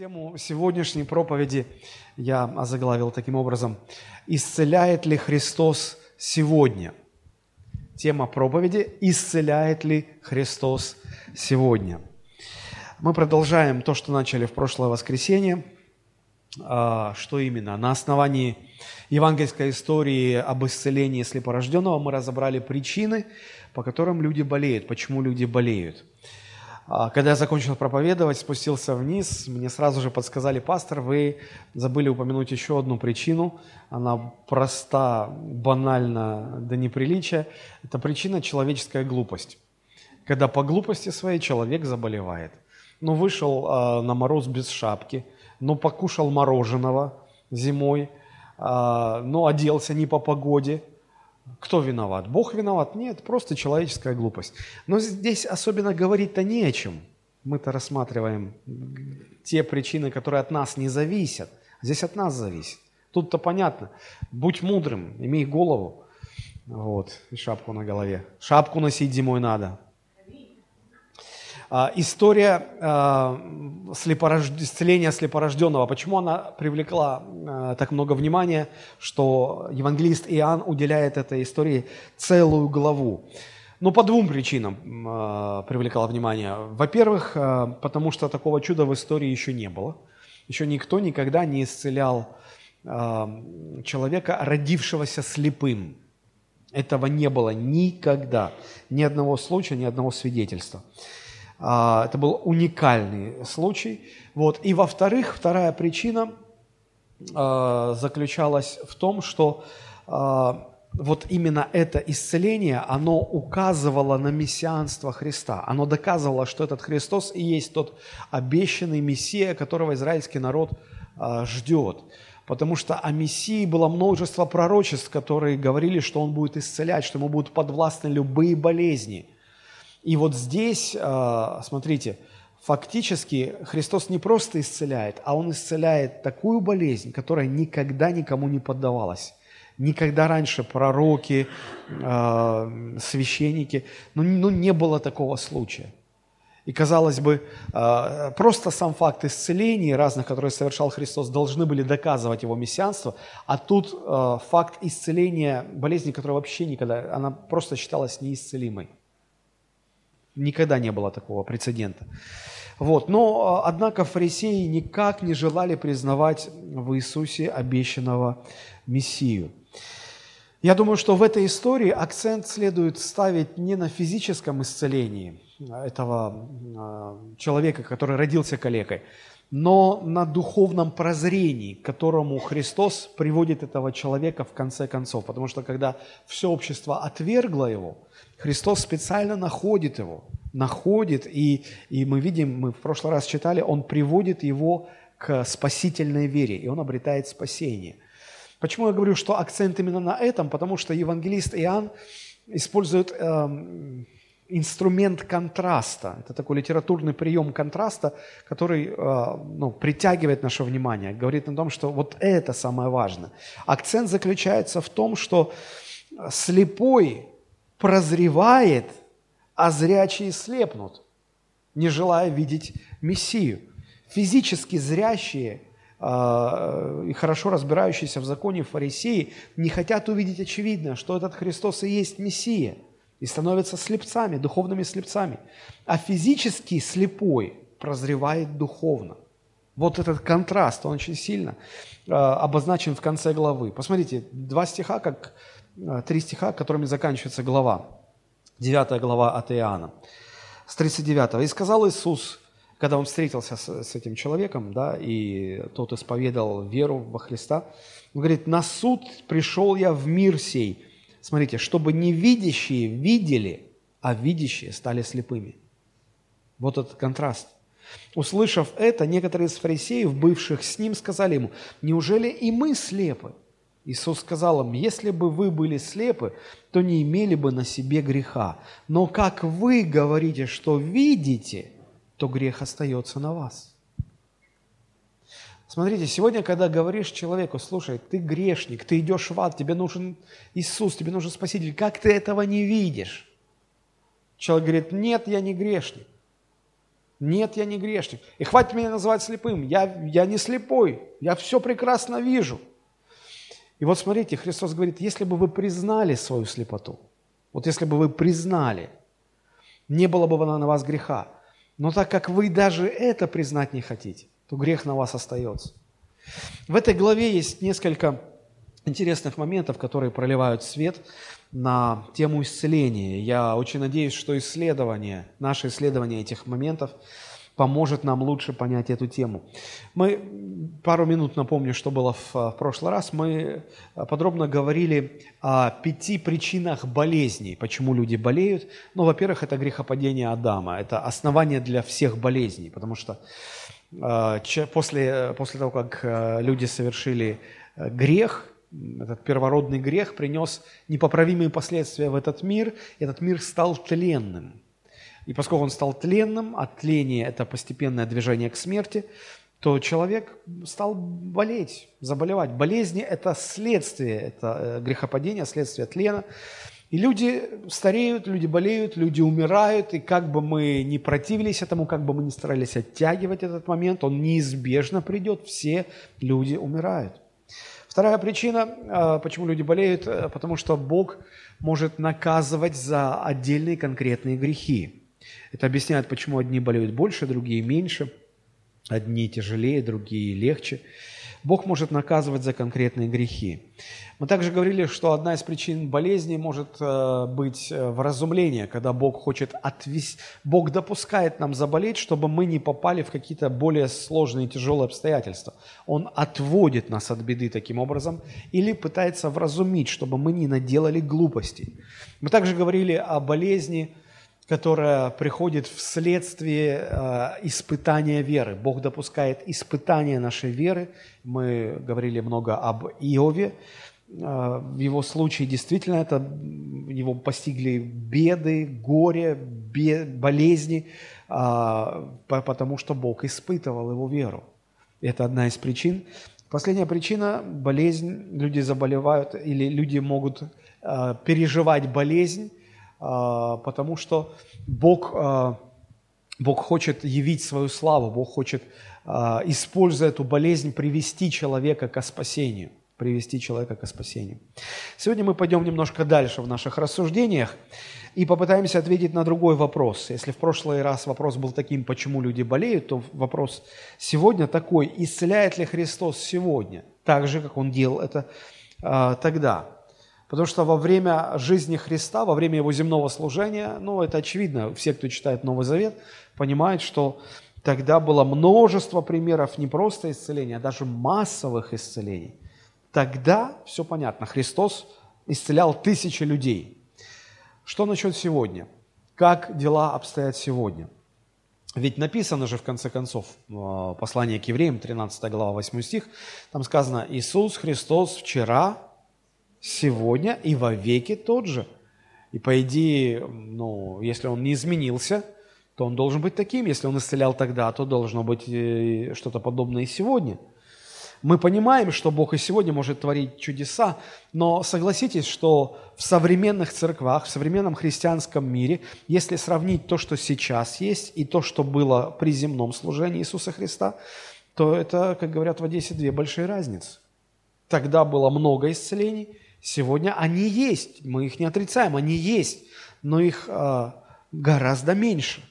Тему сегодняшней проповеди я озаглавил таким образом «Исцеляет ли Христос сегодня?» Тема проповеди «Исцеляет ли Христос сегодня?» Мы продолжаем то, что начали в прошлое воскресенье. А, что именно? На основании евангельской истории об исцелении слепорожденного мы разобрали причины, по которым люди болеют, почему люди болеют – когда я закончил проповедовать, спустился вниз, мне сразу же подсказали, пастор, вы забыли упомянуть еще одну причину. Она проста, банальна до неприличия. Это причина человеческая глупость. Когда по глупости своей человек заболевает. Ну, вышел э, на мороз без шапки, ну, покушал мороженого зимой, э, ну, оделся не по погоде – кто виноват? Бог виноват? Нет, просто человеческая глупость. Но здесь особенно говорить-то не о чем. Мы-то рассматриваем те причины, которые от нас не зависят. Здесь от нас зависит. Тут-то понятно. Будь мудрым, имей голову. Вот, и шапку на голове. Шапку носить зимой надо. А, история а, слепорож... исцеления слепорожденного, почему она привлекла а, так много внимания, что евангелист Иоанн уделяет этой истории целую главу. Ну, по двум причинам э, привлекала внимание. Во-первых, э, потому что такого чуда в истории еще не было. Еще никто никогда не исцелял э, человека, родившегося слепым. Этого не было никогда. Ни одного случая, ни одного свидетельства. А, это был уникальный случай. Вот. И во-вторых, вторая причина а, заключалась в том, что а, вот именно это исцеление, оно указывало на мессианство Христа. Оно доказывало, что этот Христос и есть тот обещанный Мессия, которого израильский народ ждет. Потому что о Мессии было множество пророчеств, которые говорили, что Он будет исцелять, что Ему будут подвластны любые болезни – и вот здесь, а, смотрите, фактически Христос не просто исцеляет, а Он исцеляет такую болезнь, которая никогда никому не поддавалась. Никогда раньше пророки, а, священники, ну, ну не было такого случая. И, казалось бы, а, просто сам факт исцелений разных, которые совершал Христос, должны были доказывать его мессианство, а тут факт исцеления болезни, которая вообще никогда, она просто считалась неисцелимой. Никогда не было такого прецедента. Вот. Но, а, однако, фарисеи никак не желали признавать в Иисусе обещанного Мессию. Я думаю, что в этой истории акцент следует ставить не на физическом исцелении этого а, человека, который родился калекой, но на духовном прозрении, к которому Христос приводит этого человека в конце концов. Потому что когда все общество отвергло его, Христос специально находит его, находит, и, и мы видим, мы в прошлый раз читали, он приводит его к спасительной вере, и он обретает спасение. Почему я говорю, что акцент именно на этом? Потому что евангелист Иоанн использует э, инструмент контраста. Это такой литературный прием контраста, который э, ну, притягивает наше внимание, говорит о том, что вот это самое важное. Акцент заключается в том, что слепой прозревает, а зрячие слепнут, не желая видеть Мессию. Физически зрящие э, и хорошо разбирающиеся в законе фарисеи не хотят увидеть очевидно, что этот Христос и есть Мессия, и становятся слепцами, духовными слепцами. А физически слепой прозревает духовно. Вот этот контраст, он очень сильно э, обозначен в конце главы. Посмотрите, два стиха, как три стиха, которыми заканчивается глава, 9 глава от Иоанна, с 39. «И сказал Иисус, когда он встретился с, с этим человеком, да, и тот исповедал веру во Христа, он говорит, на суд пришел я в мир сей, смотрите, чтобы не видящие видели, а видящие стали слепыми. Вот этот контраст. Услышав это, некоторые из фарисеев, бывших с ним, сказали ему, неужели и мы слепы? Иисус сказал им, если бы вы были слепы, то не имели бы на себе греха. Но как вы говорите, что видите, то грех остается на вас. Смотрите, сегодня, когда говоришь человеку, слушай, ты грешник, ты идешь в ад, тебе нужен Иисус, тебе нужен Спаситель, как ты этого не видишь? Человек говорит, нет, я не грешник. Нет, я не грешник. И хватит меня называть слепым. Я, я не слепой. Я все прекрасно вижу. И вот смотрите, Христос говорит, если бы вы признали свою слепоту, вот если бы вы признали, не было бы на вас греха. Но так как вы даже это признать не хотите, то грех на вас остается. В этой главе есть несколько интересных моментов, которые проливают свет на тему исцеления. Я очень надеюсь, что исследование, наше исследование этих моментов поможет нам лучше понять эту тему. Мы пару минут напомню, что было в, в прошлый раз. Мы подробно говорили о пяти причинах болезней, почему люди болеют. Ну, во-первых, это грехопадение Адама, это основание для всех болезней, потому что э, после, после того, как э, люди совершили э, грех, этот первородный грех принес непоправимые последствия в этот мир, этот мир стал тленным. И поскольку он стал тленным, а тление – это постепенное движение к смерти, то человек стал болеть, заболевать. Болезни – это следствие, это э, грехопадение, следствие тлена. И люди стареют, люди болеют, люди умирают, и как бы мы ни противились этому, как бы мы ни старались оттягивать этот момент, он неизбежно придет, все люди умирают. Вторая причина, а, почему люди болеют, э, потому что Бог может наказывать за отдельные конкретные грехи. Это объясняет, почему одни болеют больше, другие меньше, одни тяжелее, другие легче. Бог может наказывать за конкретные грехи. Мы также говорили, что одна из причин болезни может э, быть э, вразумление, когда Бог хочет отвести, Бог допускает нам заболеть, чтобы мы не попали в какие-то более сложные и тяжелые обстоятельства. Он отводит нас от беды таким образом или пытается вразумить, чтобы мы не наделали глупостей. Мы также говорили о болезни, которая приходит вследствие э, испытания веры. Бог допускает испытания нашей веры. Мы говорили много об Иове, а, в его случае действительно это его постигли беды, горе, болезни, а, потому что Бог испытывал его веру. Это одна из причин. Последняя причина – болезнь. Люди заболевают или люди могут а, переживать болезнь, потому что Бог, Бог хочет явить свою славу, Бог хочет, используя эту болезнь, привести человека к спасению привести человека к спасению. Сегодня мы пойдем немножко дальше в наших рассуждениях и попытаемся ответить на другой вопрос. Если в прошлый раз вопрос был таким, почему люди болеют, то вопрос сегодня такой, исцеляет ли Христос сегодня, так же, как Он делал это а, тогда. Потому что во время жизни Христа, во время Его земного служения, ну, это очевидно, все, кто читает Новый Завет, понимают, что тогда было множество примеров не просто исцеления, а даже массовых исцелений. Тогда все понятно. Христос исцелял тысячи людей. Что насчет сегодня? Как дела обстоят сегодня? Ведь написано же, в конце концов, э, послание к евреям, 13 глава, 8 стих, там сказано, Иисус Христос вчера, сегодня и во веки тот же. И по идее, ну, если он не изменился, то он должен быть таким. Если он исцелял тогда, то должно быть э, что-то подобное и сегодня – мы понимаем, что Бог и сегодня может творить чудеса, но согласитесь, что в современных церквах, в современном христианском мире, если сравнить то, что сейчас есть, и то, что было при земном служении Иисуса Христа, то это, как говорят в Одессе, две большие разницы. Тогда было много исцелений, сегодня они есть, мы их не отрицаем, они есть, но их э, гораздо меньше.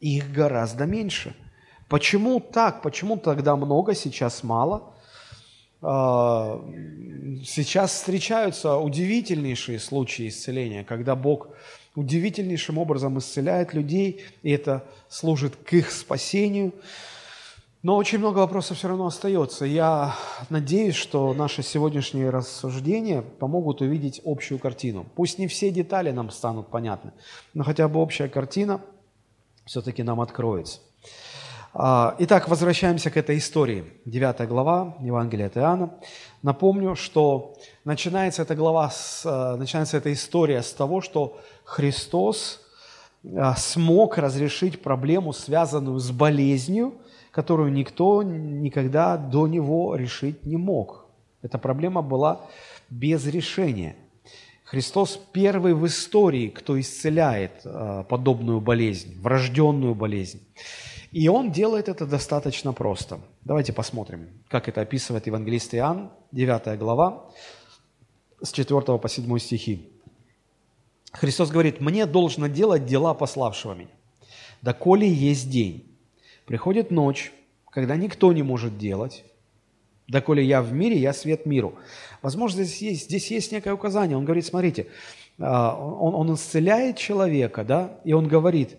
Их гораздо меньше – Почему так? Почему тогда много, сейчас мало? А, сейчас встречаются удивительнейшие случаи исцеления, когда Бог удивительнейшим образом исцеляет людей, и это служит к их спасению. Но очень много вопросов все равно остается. Я надеюсь, что наши сегодняшние рассуждения помогут увидеть общую картину. Пусть не все детали нам станут понятны, но хотя бы общая картина все-таки нам откроется. А, итак, возвращаемся к этой истории. Девятая глава Евангелия от Иоанна. Напомню, что начинается эта глава, с, э, начинается эта история с того, что Христос э, смог разрешить проблему, связанную с болезнью, которую никто никогда до него решить не мог. Эта проблема была без решения. Христос первый в истории, кто исцеляет э, подобную болезнь, врожденную болезнь. И он делает это достаточно просто. Давайте посмотрим, как это описывает евангелист Иоанн, 9 глава, с 4 по 7 стихи. Христос говорит, «Мне должно делать дела пославшего меня, да коли есть день. Приходит ночь, когда никто не может делать, да коли я в мире, я свет миру». Возможно, здесь есть, здесь есть некое указание. Он говорит, смотрите, а, он, он исцеляет человека, да, и он говорит,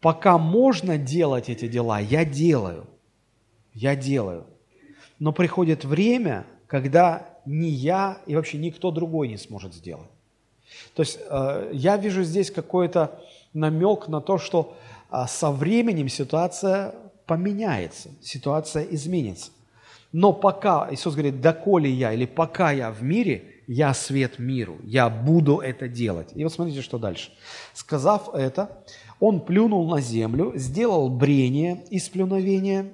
пока можно делать эти дела, я делаю, я делаю. Но приходит время, когда ни я и вообще никто другой не сможет сделать. То есть э, я вижу здесь какой-то намек на то, что э, со временем ситуация поменяется, ситуация изменится. Но пока, Иисус говорит, доколе я или пока я в мире, я свет миру, я буду это делать. И вот смотрите, что дальше. Сказав это, он плюнул на землю, сделал брение из плюновения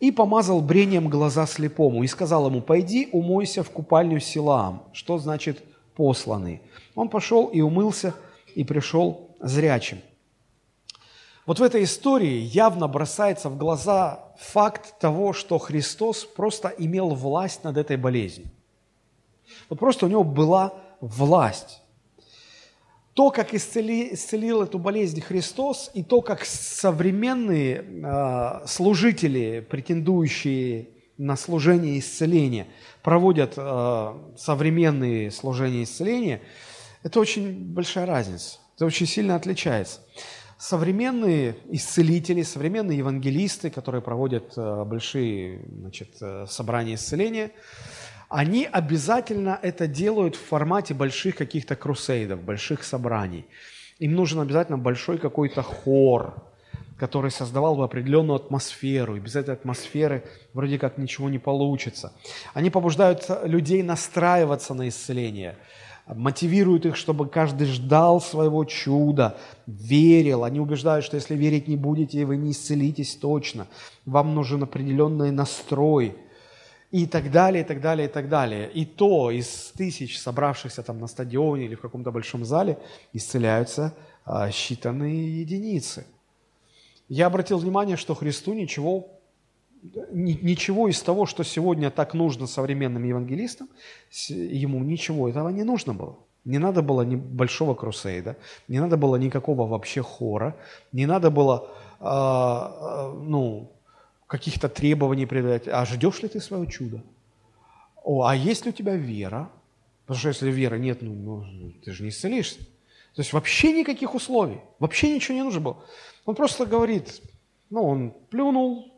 и помазал брением глаза слепому и сказал ему, пойди умойся в купальню Силаам, что значит посланный. Он пошел и умылся, и пришел зрячим. Вот в этой истории явно бросается в глаза факт того, что Христос просто имел власть над этой болезнью. Вот просто у него была власть. То, как исцели, исцелил эту болезнь Христос, и то, как современные э, служители, претендующие на служение исцеления, проводят э, современные служения исцеления, это очень большая разница. Это очень сильно отличается. Современные исцелители, современные евангелисты, которые проводят э, большие значит, э, собрания исцеления, они обязательно это делают в формате больших каких-то крусейдов, больших собраний. Им нужен обязательно большой какой-то хор, который создавал бы определенную атмосферу, и без этой атмосферы вроде как ничего не получится. Они побуждают людей настраиваться на исцеление, мотивируют их, чтобы каждый ждал своего чуда, верил. Они убеждают, что если верить не будете, вы не исцелитесь точно. Вам нужен определенный настрой – и так далее, и так далее, и так далее. И то из тысяч собравшихся там на стадионе или в каком-то большом зале исцеляются а, считанные единицы. Я обратил внимание, что Христу ничего, ничего из того, что сегодня так нужно современным евангелистам, ему ничего этого не нужно было. Не надо было ни большого крусейда, не надо было никакого вообще хора, не надо было, э, ну, каких-то требований предать. А ждешь ли ты свое чудо? О, а есть ли у тебя вера? Потому что если веры нет, ну, ну ты же не исцелишься. То есть вообще никаких условий, вообще ничего не нужно было. Он просто говорит, ну, он плюнул,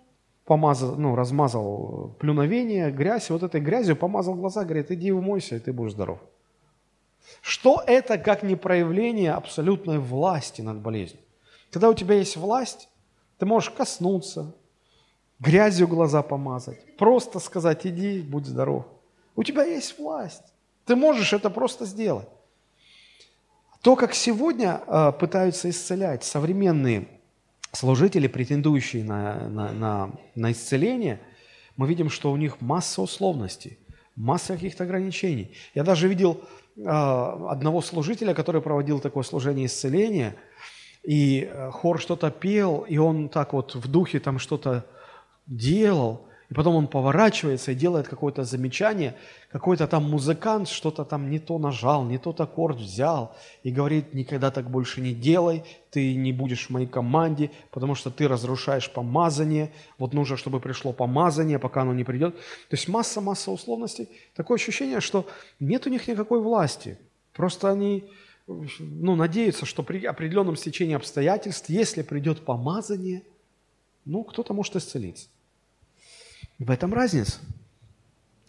помазал, ну, размазал плюновение, грязь, вот этой грязью помазал глаза, говорит, иди умойся, и ты будешь здоров. Что это, как не проявление абсолютной власти над болезнью? Когда у тебя есть власть, ты можешь коснуться, грязью глаза помазать, просто сказать, иди, будь здоров. У тебя есть власть. Ты можешь это просто сделать. То, как сегодня э, пытаются исцелять современные служители, претендующие на, на, на, на исцеление, мы видим, что у них масса условностей, масса каких-то ограничений. Я даже видел э, одного служителя, который проводил такое служение исцеления, и э, хор что-то пел, и он так вот в духе там что-то делал, и потом он поворачивается и делает какое-то замечание, какой-то там музыкант что-то там не то нажал, не тот аккорд взял, и говорит, никогда так больше не делай, ты не будешь в моей команде, потому что ты разрушаешь помазание, вот нужно, чтобы пришло помазание, пока оно не придет. То есть масса-масса условностей. Такое ощущение, что нет у них никакой власти, просто они ну, надеются, что при определенном стечении обстоятельств, если придет помазание, ну, кто-то может исцелиться. В этом разница.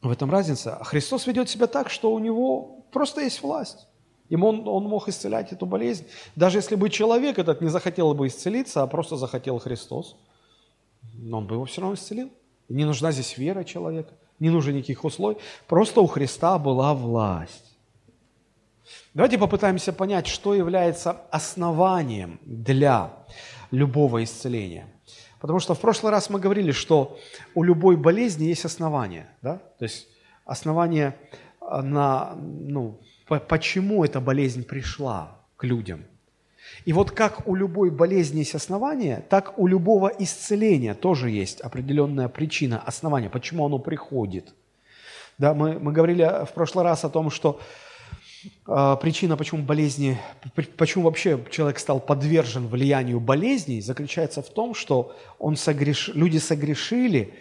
В этом разница. А Христос ведет себя так, что у него просто есть власть. Ему он, он мог исцелять эту болезнь. Даже если бы человек этот не захотел бы исцелиться, а просто захотел Христос, но он бы его все равно исцелил. И не нужна здесь вера человека, не нужно никаких условий. Просто у Христа была власть. Давайте попытаемся понять, что является основанием для любого исцеления. Потому что в прошлый раз мы говорили, что у любой болезни есть основание. Да? То есть основание а, на, ну, по, почему эта болезнь пришла к людям. И вот как у любой болезни есть основание, так у любого исцеления тоже есть определенная причина, основание, почему оно приходит. Да, мы, мы говорили в прошлый раз о том, что причина, почему болезни, почему вообще человек стал подвержен влиянию болезней, заключается в том, что он согреш, люди согрешили,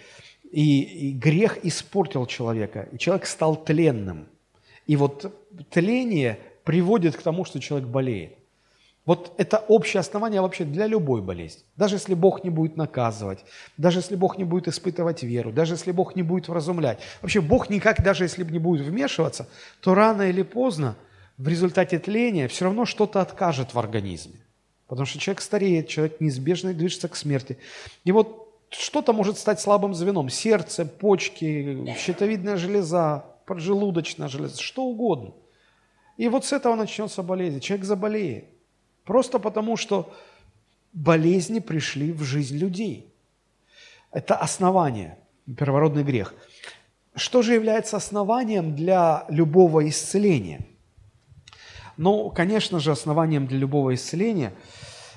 и, и грех испортил человека, и человек стал тленным. И вот тление приводит к тому, что человек болеет. Вот это общее основание вообще для любой болезни. Даже если Бог не будет наказывать, даже если Бог не будет испытывать веру, даже если Бог не будет вразумлять. Вообще Бог никак, даже если не будет вмешиваться, то рано или поздно в результате тления все равно что-то откажет в организме. Потому что человек стареет, человек неизбежно движется к смерти. И вот что-то может стать слабым звеном. Сердце, почки, щитовидная железа, поджелудочная железа, что угодно. И вот с этого начнется болезнь. Человек заболеет. Просто потому, что болезни пришли в жизнь людей. Это основание, первородный грех. Что же является основанием для любого исцеления? Ну, конечно же, основанием для любого исцеления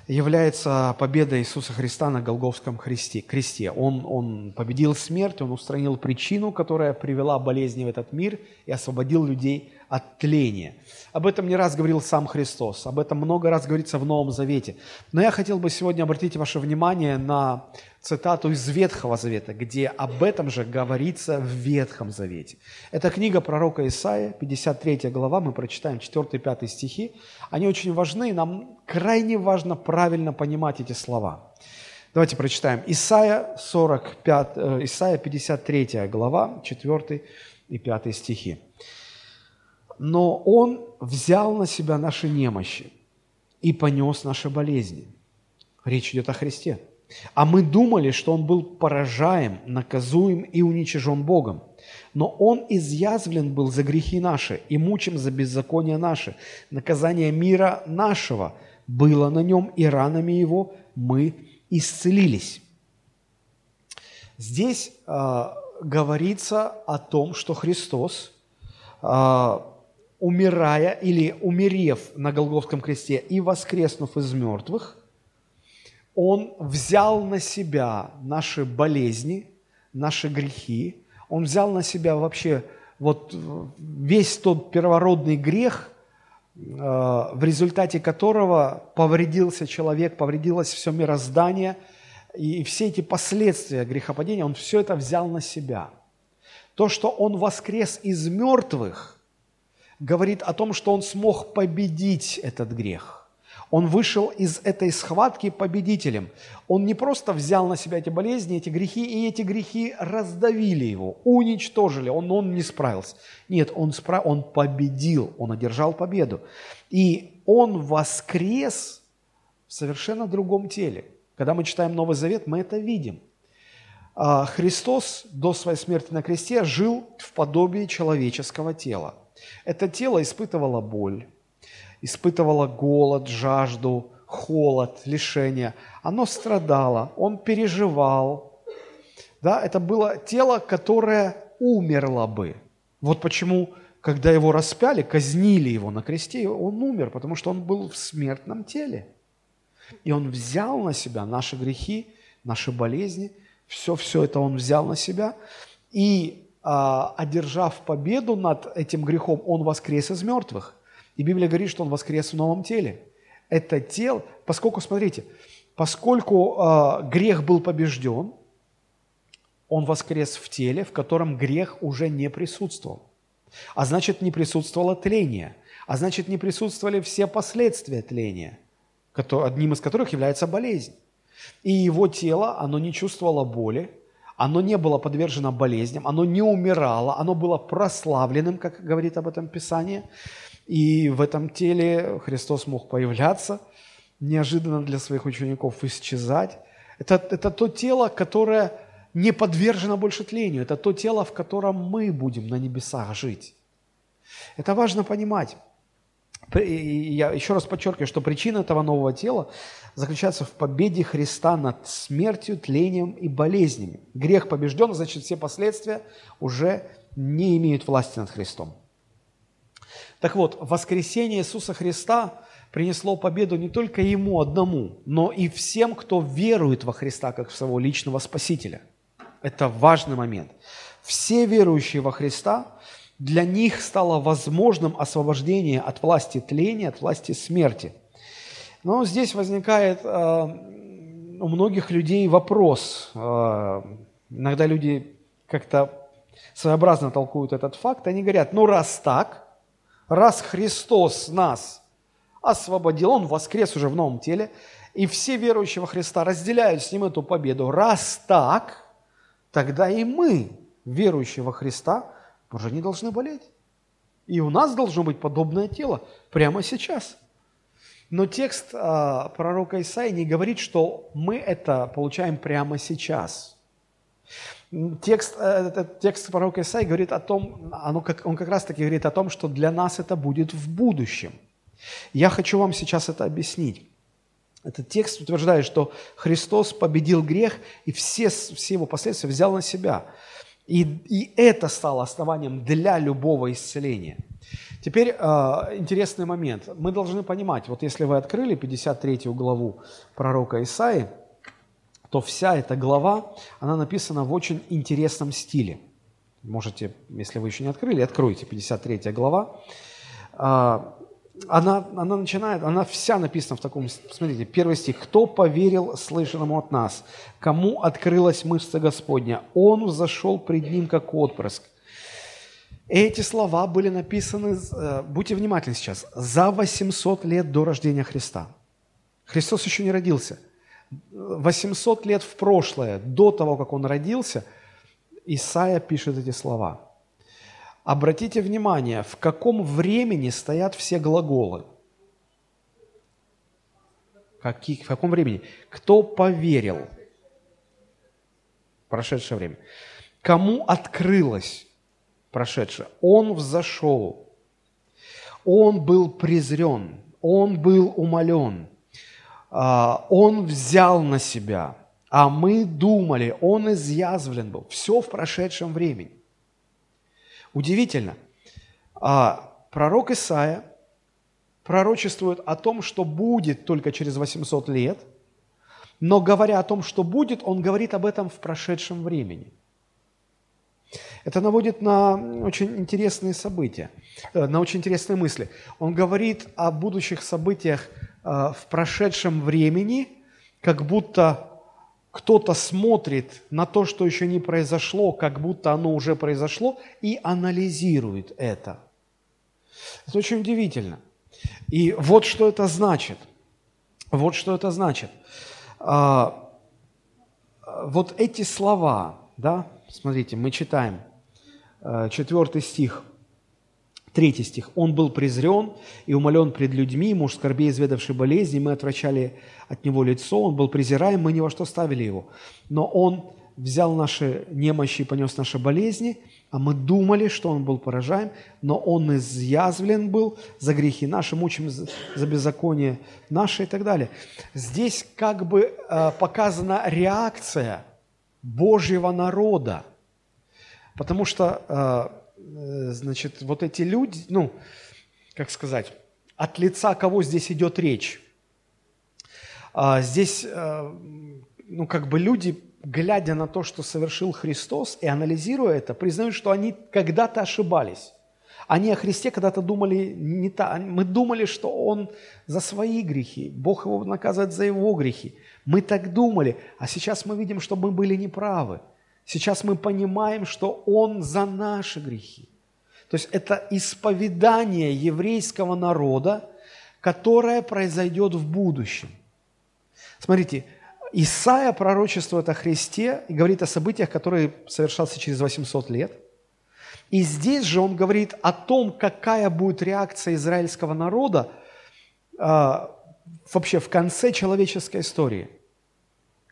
является победа Иисуса Христа на Голговском кресте. кресте. Он, он победил смерть, Он устранил причину, которая привела болезни в этот мир и освободил людей от тления. Об этом не раз говорил сам Христос, об этом много раз говорится в Новом Завете. Но я хотел бы сегодня обратить ваше внимание на цитату из Ветхого Завета, где об этом же говорится в Ветхом Завете. Это книга пророка Исаия, 53 глава, мы прочитаем 4-5 стихи. Они очень важны, нам крайне важно правильно понимать эти слова. Давайте прочитаем. Исаия, 45, э, Исаия 53 глава, 4 и 5 стихи но Он взял на себя наши немощи и понес наши болезни. Речь идет о Христе. А мы думали, что Он был поражаем, наказуем и уничижен Богом. Но Он изъязвлен был за грехи наши и мучим за беззаконие наши. Наказание мира нашего было на Нем, и ранами Его мы исцелились. Здесь э, говорится о том, что Христос э, умирая или умерев на Голгофском кресте и воскреснув из мертвых, Он взял на себя наши болезни, наши грехи, Он взял на себя вообще вот весь тот первородный грех, э, в результате которого повредился человек, повредилось все мироздание, и все эти последствия грехопадения, Он все это взял на себя. То, что Он воскрес из мертвых – говорит о том, что он смог победить этот грех. Он вышел из этой схватки победителем. Он не просто взял на себя эти болезни, эти грехи, и эти грехи раздавили его, уничтожили. Он, он не справился. Нет, он, справ... он победил, он одержал победу. И он воскрес в совершенно другом теле. Когда мы читаем Новый Завет, мы это видим. А Христос до своей смерти на кресте жил в подобии человеческого тела – это тело испытывало боль, испытывало голод, жажду, холод, лишение. Оно страдало, он переживал. Да, это было тело, которое умерло бы. Вот почему, когда его распяли, казнили его на кресте, он умер, потому что он был в смертном теле. И он взял на себя наши грехи, наши болезни, все-все это он взял на себя. И одержав победу над этим грехом, он воскрес из мертвых. И Библия говорит, что он воскрес в новом теле. Это тело, поскольку, смотрите, поскольку э, грех был побежден, он воскрес в теле, в котором грех уже не присутствовал. А значит, не присутствовало тление. А значит, не присутствовали все последствия тления, одним из которых является болезнь. И его тело, оно не чувствовало боли, оно не было подвержено болезням, оно не умирало, оно было прославленным, как говорит об этом Писание. И в этом теле Христос мог появляться, неожиданно для своих учеников исчезать. Это, это то тело, которое не подвержено больше тлению. Это то тело, в котором мы будем на небесах жить. Это важно понимать. Я еще раз подчеркиваю, что причина этого нового тела заключается в победе Христа над смертью, тлением и болезнями. Грех побежден, значит, все последствия уже не имеют власти над Христом. Так вот, воскресение Иисуса Христа принесло победу не только ему одному, но и всем, кто верует во Христа как в своего личного Спасителя. Это важный момент. Все верующие во Христа, для них стало возможным освобождение от власти тления, от власти смерти. Но здесь возникает э, у многих людей вопрос. Э, иногда люди как-то своеобразно толкуют этот факт, они говорят, ну раз так, раз Христос нас освободил, Он воскрес уже в новом теле, и все верующие во Христа разделяют с Ним эту победу, раз так, тогда и мы, верующие во Христа, уже не должны болеть. И у нас должно быть подобное тело прямо сейчас. Но текст э, пророка Исаии не говорит, что мы это получаем прямо сейчас – Текст, э, этот текст пророка Исаи говорит о том, оно как, он как раз таки говорит о том, что для нас это будет в будущем. Я хочу вам сейчас это объяснить. Этот текст утверждает, что Христос победил грех и все, все его последствия взял на себя. И, и это стало основанием для любого исцеления. Теперь э, интересный момент. Мы должны понимать, вот если вы открыли 53 главу пророка Исаи, то вся эта глава, она написана в очень интересном стиле. Можете, если вы еще не открыли, откройте 53 глава. А, она, она начинает, она вся написана в таком, смотрите, первый стих. «Кто поверил слышанному от нас? Кому открылась мышца Господня? Он зашел пред ним, как отпрыск». Эти слова были написаны, э, будьте внимательны сейчас, за 800 лет до рождения Христа. Христос еще не родился – 800 лет в прошлое, до того, как он родился, Исаия пишет эти слова. Обратите внимание, в каком времени стоят все глаголы. Каких, в каком времени? Кто поверил? Прошедшее время. Кому открылось? Прошедшее. Он взошел. Он был презрен. Он был умолен. А, он взял на себя, а мы думали, он изъязвлен был. Все в прошедшем времени. Удивительно. А, пророк Исаия пророчествует о том, что будет только через 800 лет, но говоря о том, что будет, он говорит об этом в прошедшем времени. Это наводит на очень интересные события, э, на очень интересные мысли. Он говорит о будущих событиях Э, в прошедшем времени, как будто кто-то смотрит на то, что еще не произошло, как будто оно уже произошло, и анализирует это. Это очень удивительно. И вот что это значит. Вот что это значит. А, вот эти слова, да, смотрите, мы читаем, э, четвертый стих – Третий стих. «Он был презрен и умолен пред людьми, муж скорбей, изведавший болезни, мы отвращали от него лицо, он был презираем, мы ни во что ставили его. Но он взял наши немощи и понес наши болезни, а мы думали, что он был поражаем, но он изъязвлен был за грехи наши, мучим за беззаконие наше и так далее. Здесь как бы э, показана реакция Божьего народа, потому что Э, значит, вот эти люди, ну, как сказать, от лица кого здесь идет речь? А, здесь, э, ну, как бы люди, глядя на то, что совершил Христос, и анализируя это, признают, что они когда-то ошибались. Они о Христе когда-то думали не так. Мы думали, что Он за свои грехи, Бог его наказывает за его грехи. Мы так думали, а сейчас мы видим, что мы были неправы. Сейчас мы понимаем, что Он за наши грехи. То есть это исповедание еврейского народа, которое произойдет в будущем. Смотрите, Исаия пророчествует о Христе и говорит о событиях, которые совершатся через 800 лет. И здесь же он говорит о том, какая будет реакция израильского народа э, вообще в конце человеческой истории –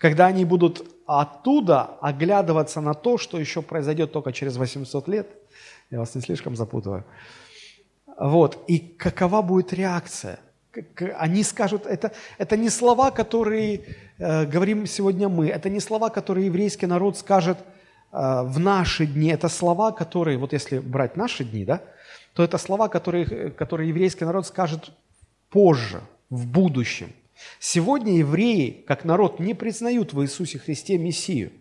когда они будут оттуда оглядываться на то, что еще произойдет только через 800 лет, я вас не слишком запутываю, вот, и какова будет реакция? Они скажут, это, это не слова, которые э, говорим сегодня мы, это не слова, которые еврейский народ скажет э, в наши дни, это слова, которые, вот если брать наши дни, да, то это слова, которые, которые еврейский народ скажет позже – в будущем. Сегодня евреи, как народ, не признают в Иисусе Христе Мессию.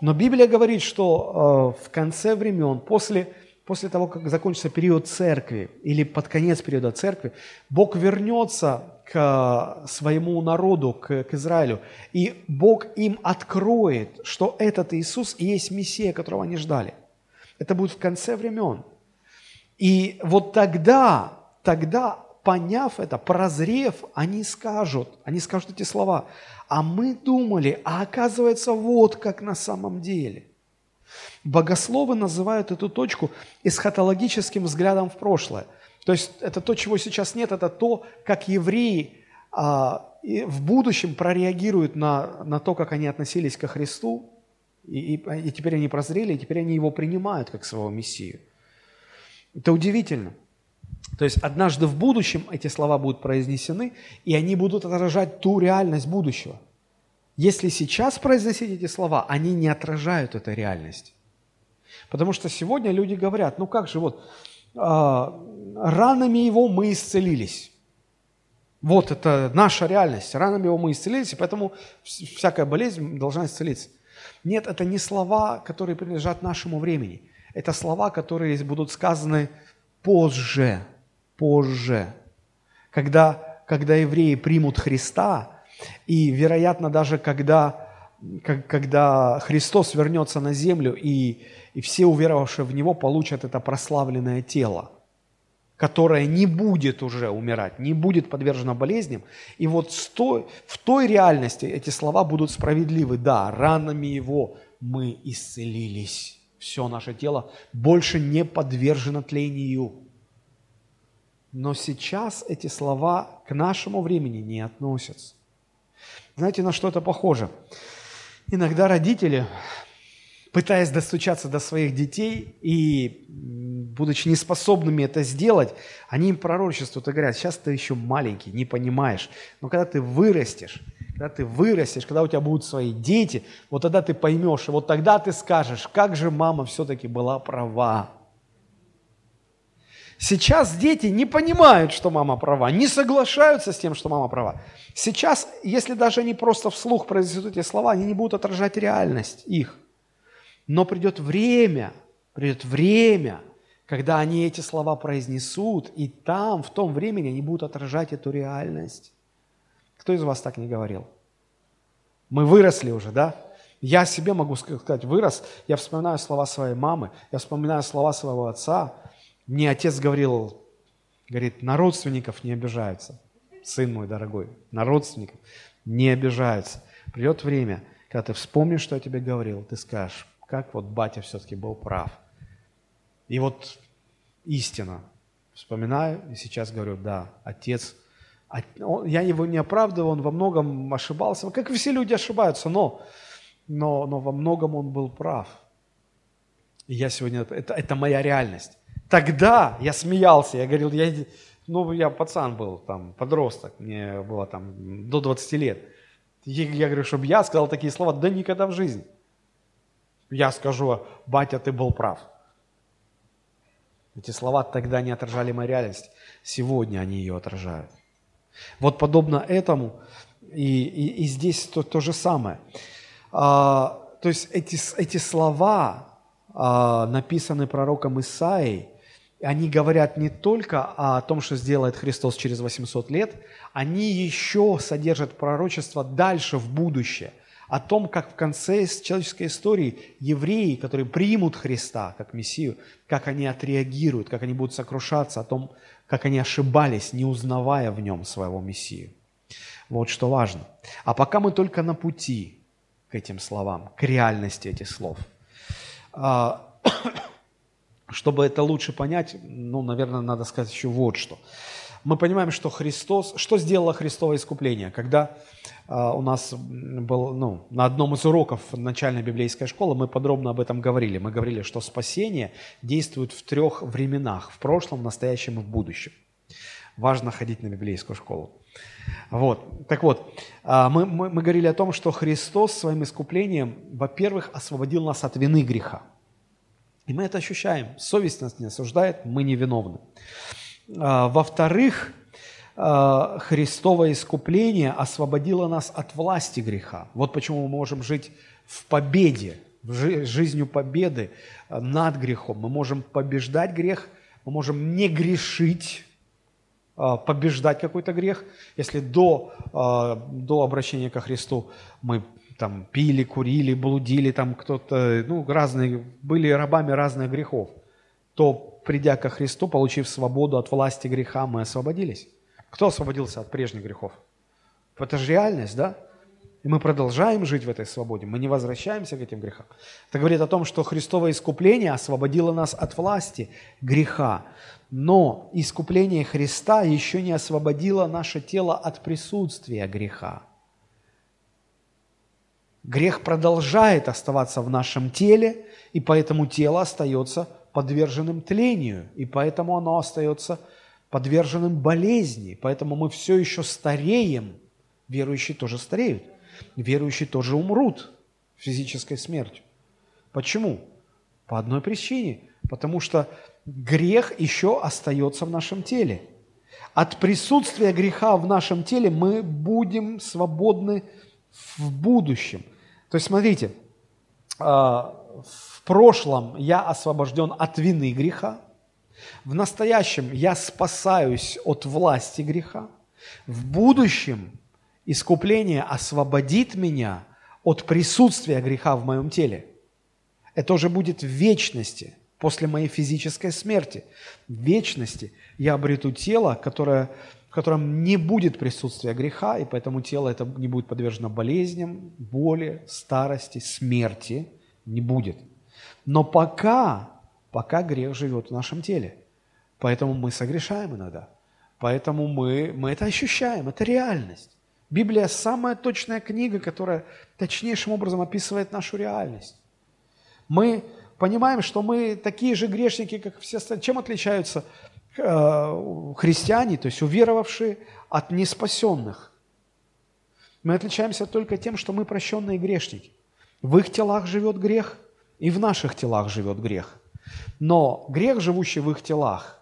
Но Библия говорит, что э, в конце времен, после, после того, как закончится период церкви или под конец периода церкви, Бог вернется к своему народу, к, к Израилю, и Бог им откроет, что этот Иисус и есть Мессия, которого они ждали. Это будет в конце времен. И вот тогда, тогда, поняв это, прозрев, они скажут, они скажут эти слова, а мы думали, а оказывается вот как на самом деле. Богословы называют эту точку эсхатологическим взглядом в прошлое. То есть это то, чего сейчас нет, это то, как евреи а, в будущем прореагируют на, на то, как они относились ко Христу, и, и, и теперь они прозрели, и теперь они его принимают как своего Мессию. Это удивительно. То есть однажды в будущем эти слова будут произнесены, и они будут отражать ту реальность будущего. Если сейчас произносить эти слова, они не отражают эту реальность. Потому что сегодня люди говорят, ну как же, вот, э, ранами его мы исцелились. Вот это наша реальность. Ранами его мы исцелились, и поэтому всякая болезнь должна исцелиться. Нет, это не слова, которые принадлежат нашему времени. Это слова, которые будут сказаны позже, позже. Когда, когда евреи примут Христа, и, вероятно, даже когда, когда Христос вернется на землю, и, и все уверовавшие в Него получат это прославленное тело, которое не будет уже умирать, не будет подвержено болезням. И вот той, в той реальности эти слова будут справедливы. Да, ранами Его мы исцелились все наше тело больше не подвержено тлению. Но сейчас эти слова к нашему времени не относятся. Знаете, на что это похоже? Иногда родители, пытаясь достучаться до своих детей и будучи неспособными это сделать, они им пророчествуют и говорят, сейчас ты еще маленький, не понимаешь, но когда ты вырастешь, когда ты вырастешь, когда у тебя будут свои дети, вот тогда ты поймешь, и вот тогда ты скажешь, как же мама все-таки была права. Сейчас дети не понимают, что мама права, не соглашаются с тем, что мама права. Сейчас, если даже они просто вслух произнесут эти слова, они не будут отражать реальность их. Но придет время, придет время, когда они эти слова произнесут, и там, в том времени, они будут отражать эту реальность. Кто из вас так не говорил? Мы выросли уже, да? Я себе могу сказать, вырос, я вспоминаю слова своей мамы, я вспоминаю слова своего отца. Мне отец говорил, говорит, на родственников не обижаются. Сын мой дорогой, на родственников не обижаются. Придет время, когда ты вспомнишь, что я тебе говорил, ты скажешь, как вот батя все-таки был прав. И вот истина. Вспоминаю и сейчас говорю, да, отец я его не оправдываю, он во многом ошибался, как и все люди ошибаются, но, но, но во многом он был прав. И я сегодня, это, это моя реальность. Тогда я смеялся, я говорил, я, ну, я пацан был, там, подросток, мне было там до 20 лет. Я, я говорю, чтобы я сказал такие слова, да никогда в жизни. Я скажу, батя, ты был прав. Эти слова тогда не отражали мою реальность. Сегодня они ее отражают. Вот подобно этому и, и, и здесь то, то же самое. А, то есть эти, эти слова, а, написанные пророком Исаией, они говорят не только о том, что сделает Христос через 800 лет, они еще содержат пророчество дальше в будущее, о том, как в конце человеческой истории евреи, которые примут Христа как Мессию, как они отреагируют, как они будут сокрушаться о том, как они ошибались, не узнавая в нем своего Мессию. Вот что важно. А пока мы только на пути к этим словам, к реальности этих слов. Чтобы это лучше понять, ну, наверное, надо сказать еще вот что. Мы понимаем, что Христос, что сделало Христово искупление, когда а, у нас был, ну, на одном из уроков начальной библейской школы мы подробно об этом говорили. Мы говорили, что спасение действует в трех временах, в прошлом, настоящем и в будущем. Важно ходить на библейскую школу. Вот. Так вот, а, мы, мы, мы говорили о том, что Христос своим искуплением, во-первых, освободил нас от вины греха. И мы это ощущаем. Совесть нас не осуждает, мы невиновны. А, во-вторых, э, Христово искупление освободило нас от власти греха. Вот почему мы можем жить в победе, жизнью победы э, над грехом. Мы можем побеждать грех, мы можем не грешить, побеждать какой-то грех. Если до, до обращения ко Христу мы там пили, курили, блудили, там кто-то, ну, разные, были рабами разных грехов, то придя ко Христу, получив свободу от власти греха, мы освободились. Кто освободился от прежних грехов? Это же реальность, да? И мы продолжаем жить в этой свободе, мы не возвращаемся к этим грехам. Это говорит о том, что Христово искупление освободило нас от власти греха. Но искупление Христа еще не освободило наше тело от присутствия греха. Грех продолжает оставаться в нашем теле, и поэтому тело остается подверженным тлению, и поэтому оно остается подверженным болезни. Поэтому мы все еще стареем. Верующие тоже стареют. Верующие тоже умрут физической смертью. Почему? По одной причине. Потому что грех еще остается в нашем теле. От присутствия греха в нашем теле мы будем свободны в будущем. То есть, смотрите, а, в прошлом я освобожден от вины греха, в настоящем я спасаюсь от власти греха, в будущем искупление освободит меня от присутствия греха в моем теле. Это уже будет в вечности, после моей физической смерти. В вечности я обрету тело, которое, котором не будет присутствия греха, и поэтому тело это не будет подвержено болезням, боли, старости, смерти. Не будет. Но пока, пока грех живет в нашем теле. Поэтому мы согрешаем иногда. Поэтому мы, мы это ощущаем, это реальность. Библия – самая точная книга, которая точнейшим образом описывает нашу реальность. Мы понимаем, что мы такие же грешники, как все остальные. Чем отличаются христиане, то есть уверовавшие, от неспасенных? Мы отличаемся только тем, что мы прощенные грешники. В их телах живет грех, и в наших телах живет грех. Но грех, живущий в их телах,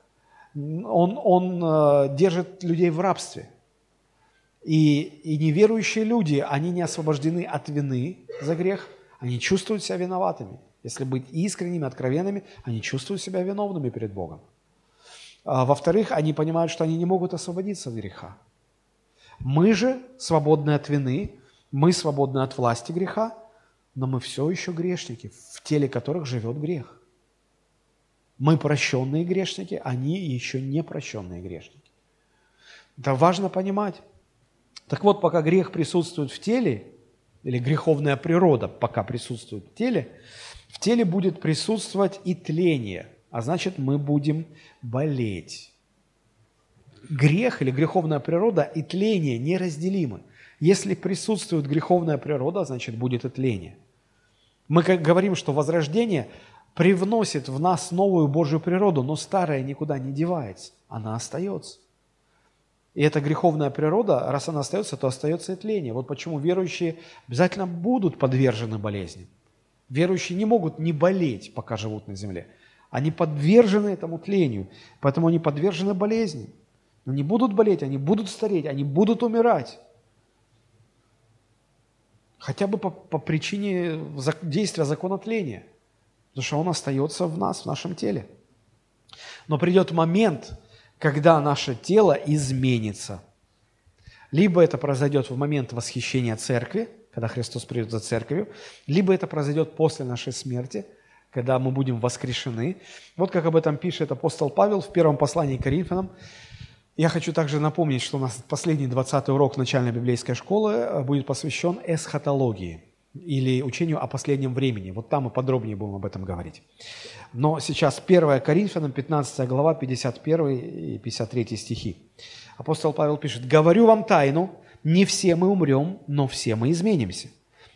он, он э, держит людей в рабстве. И, и неверующие люди, они не освобождены от вины за грех, они чувствуют себя виноватыми. Если быть искренними, откровенными, они чувствуют себя виновными перед Богом. А, во-вторых, они понимают, что они не могут освободиться от греха. Мы же свободны от вины, мы свободны от власти греха, но мы все еще грешники, в теле которых живет грех. Мы прощенные грешники, они еще не прощенные грешники. Это важно понимать. Так вот, пока грех присутствует в теле, или греховная природа пока присутствует в теле, в теле будет присутствовать и тление, а значит, мы будем болеть. Грех или греховная природа и тление неразделимы. Если присутствует греховная природа, значит, будет и тление. Мы как говорим, что возрождение привносит в нас новую Божью природу, но старая никуда не девается, она остается. И эта греховная природа, раз она остается, то остается и тление. Вот почему верующие обязательно будут подвержены болезням. Верующие не могут не болеть, пока живут на земле. Они подвержены этому тлению, поэтому они подвержены болезни. Они будут болеть, они будут стареть, они будут умирать. Хотя бы по, по причине действия закона тления. Потому что он остается в нас, в нашем теле. Но придет момент, когда наше тело изменится. Либо это произойдет в момент восхищения церкви, когда Христос придет за церковью, либо это произойдет после нашей смерти, когда мы будем воскрешены. Вот как об этом пишет апостол Павел в первом послании к Коринфянам, я хочу также напомнить, что у нас последний 20 урок начальной библейской школы э, будет посвящен эсхатологии или учению о последнем времени. Вот там мы подробнее будем об этом говорить. Но сейчас 1 Коринфянам, 15 глава, 51 и 53 стихи. Апостол Павел пишет, «Говорю вам тайну, не все мы умрем, но все мы изменимся.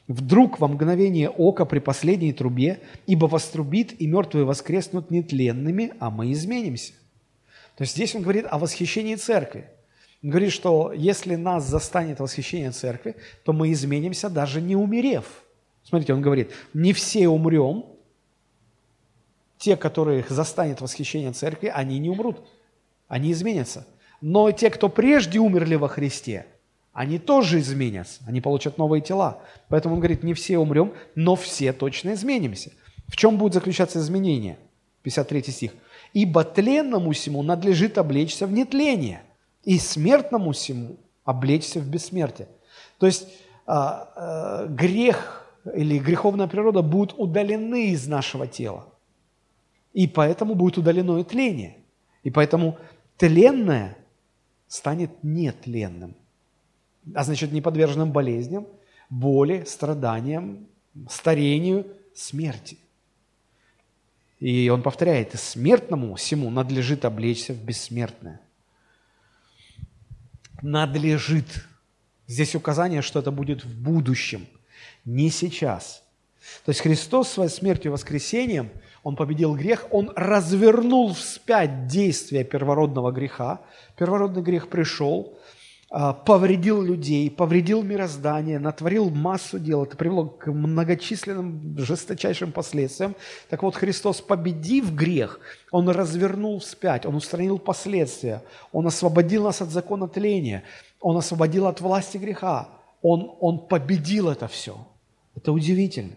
Вдруг во мгновение ока при последней трубе, ибо вострубит, и мертвые воскреснут нетленными, а мы изменимся». То есть здесь он говорит о восхищении церкви. Он говорит, что если нас застанет восхищение церкви, то мы изменимся, даже не умерев. Смотрите, он говорит, не все умрем, те, которых застанет восхищение церкви, они не умрут, они изменятся. Но те, кто прежде умерли во Христе, они тоже изменятся, они получат новые тела. Поэтому он говорит, не все умрем, но все точно изменимся. В чем будет заключаться изменение? 53 стих. «Ибо тленному всему надлежит облечься в нетление, и смертному всему облечься в бессмертие». То есть а, а, грех или греховная природа будут удалены из нашего тела. И поэтому будет удалено и тление. И поэтому тленное станет нетленным – а значит не подверженным болезням, боли, страданиям, старению, смерти. И он повторяет, и смертному всему надлежит облечься в бессмертное. Надлежит. Здесь указание, что это будет в будущем, не сейчас. То есть Христос своей смертью и воскресением, Он победил грех, Он развернул вспять действие первородного греха. Первородный грех пришел, повредил людей, повредил мироздание, натворил массу дел. Это привело к многочисленным жесточайшим последствиям. Так вот, Христос, победив грех, Он развернул вспять, Он устранил последствия, Он освободил нас от закона тления, Он освободил от власти греха, Он, он победил это все. Это удивительно.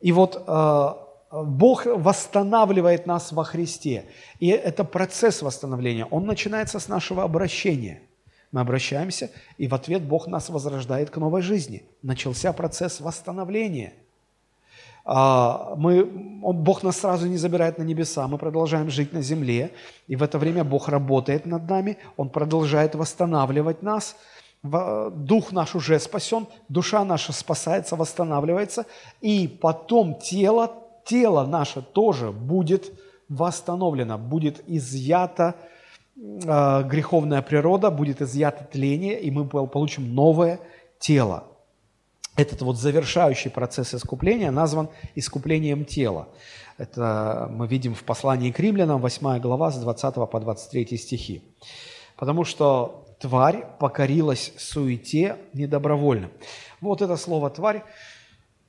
И вот э, Бог восстанавливает нас во Христе. И это процесс восстановления. Он начинается с нашего обращения – мы обращаемся, и в ответ Бог нас возрождает к новой жизни. Начался процесс восстановления. А, мы, он, Бог нас сразу не забирает на небеса, мы продолжаем жить на земле, и в это время Бог работает над нами, Он продолжает восстанавливать нас. Дух наш уже спасен, душа наша спасается, восстанавливается, и потом тело, тело наше тоже будет восстановлено, будет изъято греховная природа, будет изъято тление, и мы получим новое тело. Этот вот завершающий процесс искупления назван искуплением тела. Это мы видим в послании к римлянам, 8 глава, с 20 по 23 стихи. Потому что тварь покорилась суете недобровольно. Вот это слово «тварь»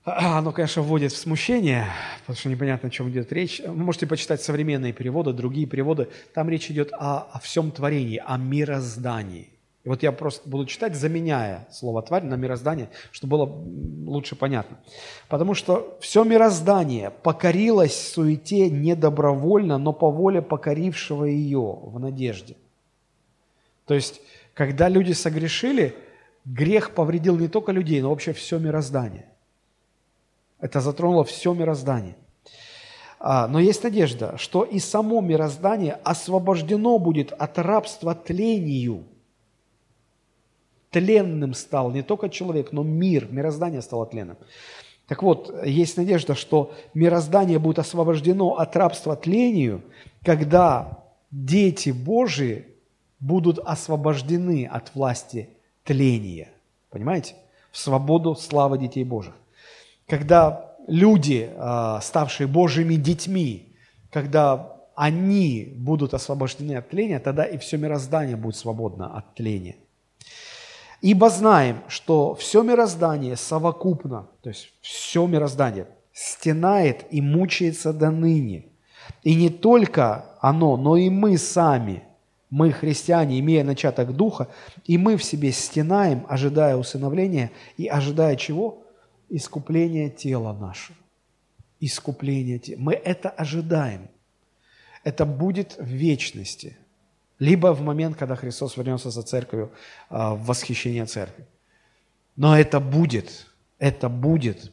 Оно, конечно, вводит в смущение, потому что непонятно, о чем идет речь. Вы можете почитать современные переводы, другие переводы. Там речь идет о, о всем творении, о мироздании. И вот я просто буду читать, заменяя слово «тварь» на мироздание, чтобы было лучше понятно. Потому что все мироздание покорилось суете недобровольно, но по воле покорившего ее в надежде. То есть, когда люди согрешили, грех повредил не только людей, но вообще все мироздание. Это затронуло все мироздание. А, но есть надежда, что и само мироздание освобождено будет от рабства тлению. Тленным стал не только человек, но мир, мироздание стало тленным. Так вот, есть надежда, что мироздание будет освобождено от рабства тлению, когда дети Божии будут освобождены от власти тления. Понимаете? В свободу славы детей Божьих когда люди, а, ставшие Божьими детьми, когда они будут освобождены от тления, тогда и все мироздание будет свободно от тления. Ибо знаем, что все мироздание совокупно, то есть все мироздание, стенает и мучается до ныне. И не только оно, но и мы сами, мы, христиане, имея начаток Духа, и мы в себе стенаем, ожидая усыновления и ожидая чего? Искупление тела нашего. Искупление тела. Мы это ожидаем. Это будет в вечности. Либо в момент, когда Христос вернется за церковью а, в восхищение церкви. Но это будет. Это будет.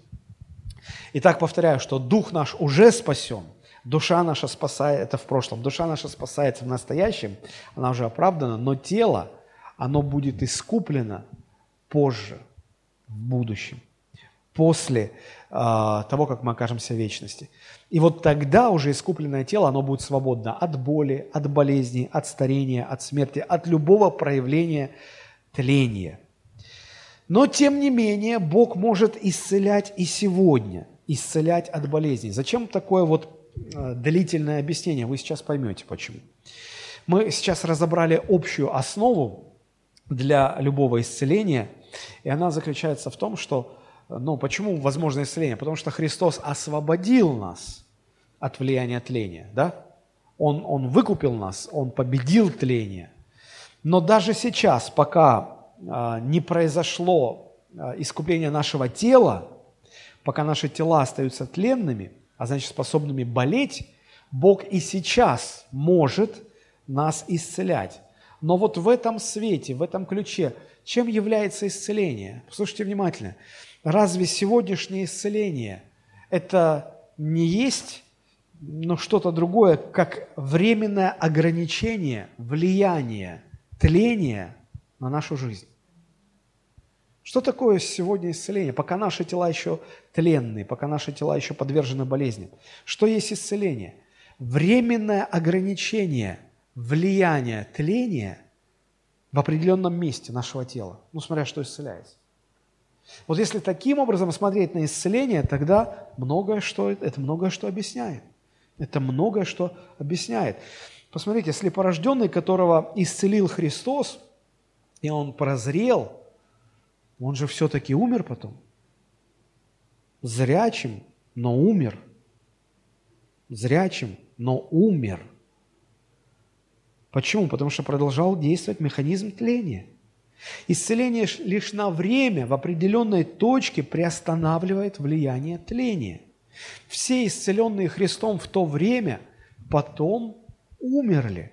Итак, повторяю, что дух наш уже спасен, душа наша спасает, это в прошлом, душа наша спасается в настоящем, она уже оправдана, но тело, оно будет искуплено позже, в будущем после э, того, как мы окажемся в вечности. И вот тогда уже искупленное тело, оно будет свободно от боли, от болезней, от старения, от смерти, от любого проявления тления. Но, тем не менее, Бог может исцелять и сегодня, исцелять от болезней. Зачем такое вот э, длительное объяснение? Вы сейчас поймете, почему. Мы сейчас разобрали общую основу для любого исцеления, и она заключается в том, что ну, почему возможно исцеление? Потому что Христос освободил нас от влияния тления, да? Он, он выкупил нас, Он победил тление. Но даже сейчас, пока а, не произошло а, искупление нашего тела, пока наши тела остаются тленными, а значит способными болеть, Бог и сейчас может нас исцелять. Но вот в этом свете, в этом ключе, чем является исцеление? Послушайте внимательно. Разве сегодняшнее исцеление – это не есть ну, что-то другое, как временное ограничение, влияние, тление на нашу жизнь? Что такое сегодня исцеление? Пока наши тела еще тленные, пока наши тела еще подвержены болезням. Что есть исцеление? Временное ограничение влияния тления в определенном месте нашего тела. Ну, смотря что исцеляется. Вот если таким образом смотреть на исцеление, тогда многое что, это многое что объясняет. Это многое что объясняет. Посмотрите, слепорожденный, которого исцелил Христос, и он прозрел, он же все-таки умер потом. Зрячим, но умер. Зрячим, но умер. Почему? Потому что продолжал действовать механизм тления. Исцеление лишь на время в определенной точке приостанавливает влияние тления. Все исцеленные Христом в то время потом умерли.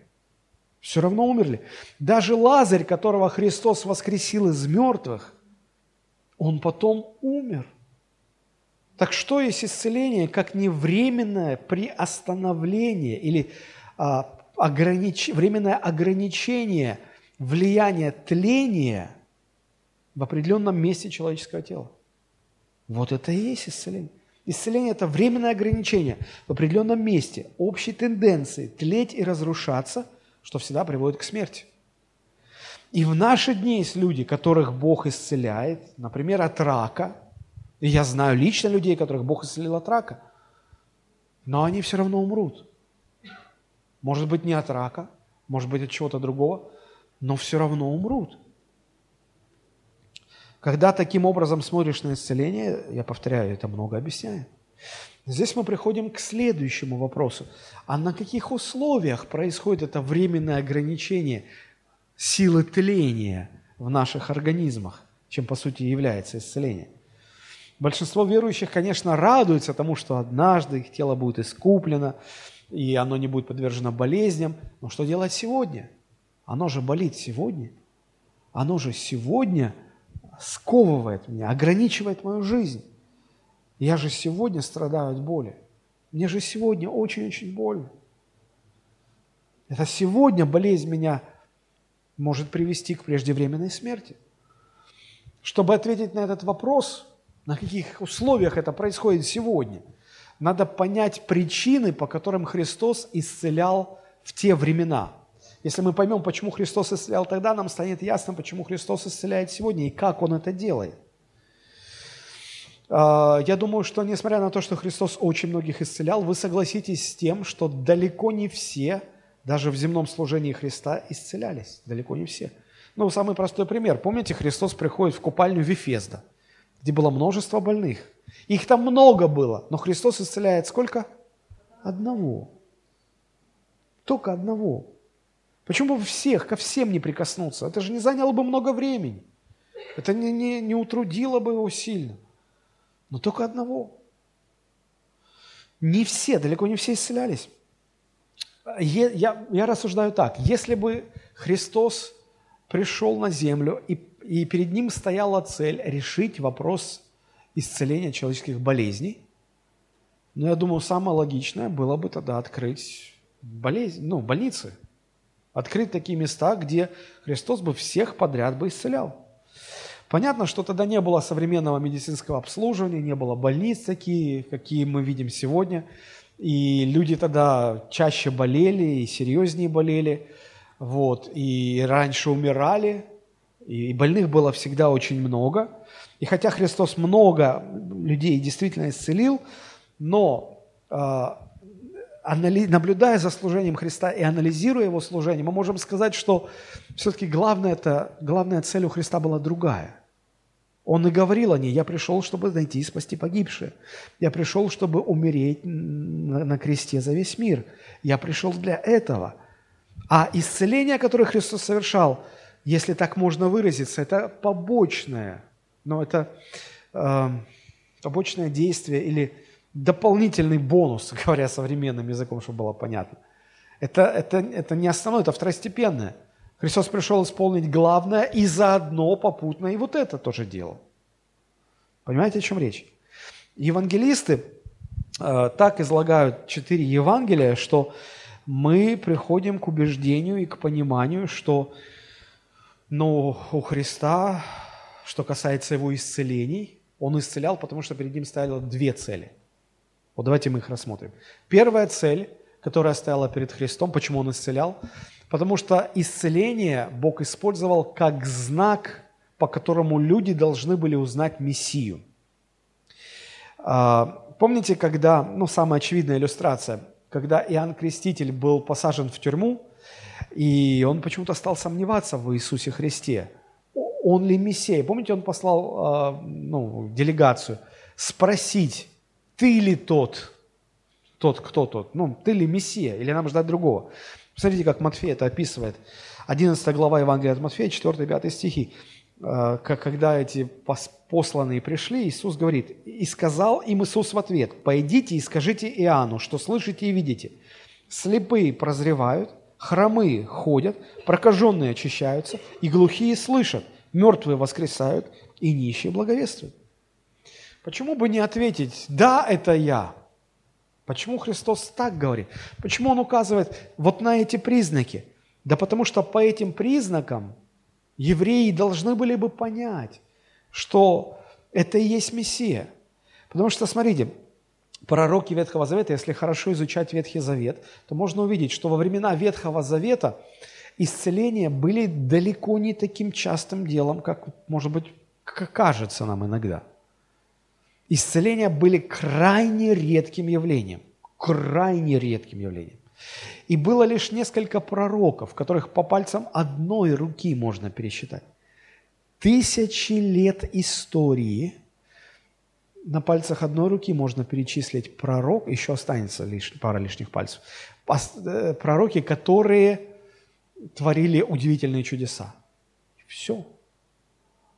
Все равно умерли. Даже Лазарь, которого Христос воскресил из мертвых, он потом умер. Так что есть исцеление, как не временное приостановление или а, огранич... временное ограничение влияния тления в определенном месте человеческого тела? Вот это и есть исцеление. Исцеление – это временное ограничение в определенном месте, общей тенденции тлеть и разрушаться, что всегда приводит к смерти. И в наши дни есть люди, которых Бог исцеляет, например, от рака. И я знаю лично людей, которых Бог исцелил от рака. Но они все равно умрут. Может быть, не от рака, может быть, от чего-то другого, но все равно умрут. Когда таким образом смотришь на исцеление, я повторяю, это много объясняет. Здесь мы приходим к следующему вопросу. А на каких условиях происходит это временное ограничение силы тления в наших организмах, чем по сути является исцеление. Большинство верующих, конечно, радуются тому, что однажды их тело будет искуплено, и оно не будет подвержено болезням. Но что делать сегодня? Оно же болит сегодня. Оно же сегодня сковывает меня, ограничивает мою жизнь. Я же сегодня страдаю от боли. Мне же сегодня очень-очень больно. Это сегодня болезнь меня может привести к преждевременной смерти. Чтобы ответить на этот вопрос, на каких условиях это происходит сегодня, надо понять причины, по которым Христос исцелял в те времена. Если мы поймем, почему Христос исцелял тогда, нам станет ясно, почему Христос исцеляет сегодня и как Он это делает. А, я думаю, что несмотря на то, что Христос очень многих исцелял, вы согласитесь с тем, что далеко не все – даже в земном служении Христа исцелялись, далеко не все. Ну, самый простой пример. Помните, Христос приходит в купальню Вифезда, где было множество больных. Их там много было, но Христос исцеляет сколько? Одного. Только одного. Почему бы всех, ко всем не прикоснуться? Это же не заняло бы много времени. Это не, не, не утрудило бы его сильно. Но только одного. Не все, далеко не все исцелялись я, я рассуждаю так. Если бы Христос пришел на землю, и, и перед ним стояла цель решить вопрос исцеления человеческих болезней, ну, я думаю, самое логичное было бы тогда открыть болезнь, ну, больницы, открыть такие места, где Христос бы всех подряд бы исцелял. Понятно, что тогда не было современного медицинского обслуживания, не было больниц такие, какие мы видим сегодня – и люди тогда чаще болели и серьезнее болели, вот, и раньше умирали, и больных было всегда очень много. И хотя Христос много людей действительно исцелил, но а, наблюдая за служением Христа и анализируя его служение, мы можем сказать, что все-таки главная, главная цель у Христа была другая – он и говорил о ней, я пришел, чтобы найти и спасти погибшие. Я пришел, чтобы умереть на кресте за весь мир. Я пришел для этого. А исцеление, которое Христос совершал, если так можно выразиться, это побочное, но это э, побочное действие или дополнительный бонус, говоря современным языком, чтобы было понятно. Это, это, это не основное, это второстепенное. Христос пришел исполнить главное и заодно попутно и вот это тоже делал. Понимаете, о чем речь? Евангелисты э, так излагают четыре Евангелия, что мы приходим к убеждению и к пониманию, что ну, у Христа, что касается его исцелений, он исцелял, потому что перед ним стояло две цели. Вот давайте мы их рассмотрим. Первая цель, которая стояла перед Христом, почему он исцелял? Потому что исцеление Бог использовал как знак, по которому люди должны были узнать Мессию. А, помните, когда, ну, самая очевидная иллюстрация, когда Иоанн Креститель был посажен в тюрьму, и он почему-то стал сомневаться в Иисусе Христе. Он ли Мессия? Помните, он послал а, ну, делегацию спросить, ты ли тот, тот, кто тот? Ну, ты ли Мессия, или нам ждать другого? Посмотрите, как Матфей это описывает. 11 глава Евангелия от Матфея, 4-5 стихи. А, когда эти посланные пришли, Иисус говорит, «И сказал им Иисус в ответ, «Пойдите и скажите Иоанну, что слышите и видите. Слепые прозревают, хромые ходят, прокаженные очищаются, и глухие слышат, мертвые воскресают, и нищие благовествуют». Почему бы не ответить «Да, это я»? Почему Христос так говорит? Почему Он указывает вот на эти признаки? Да потому что по этим признакам евреи должны были бы понять, что это и есть Мессия. Потому что, смотрите, пророки Ветхого Завета, если хорошо изучать Ветхий Завет, то можно увидеть, что во времена Ветхого Завета исцеления были далеко не таким частым делом, как, может быть, кажется нам иногда – Исцеления были крайне редким явлением. Крайне редким явлением. И было лишь несколько пророков, которых по пальцам одной руки можно пересчитать. Тысячи лет истории на пальцах одной руки можно перечислить пророк, еще останется лишь, пара лишних пальцев, э, пророки, которые творили удивительные чудеса. Все.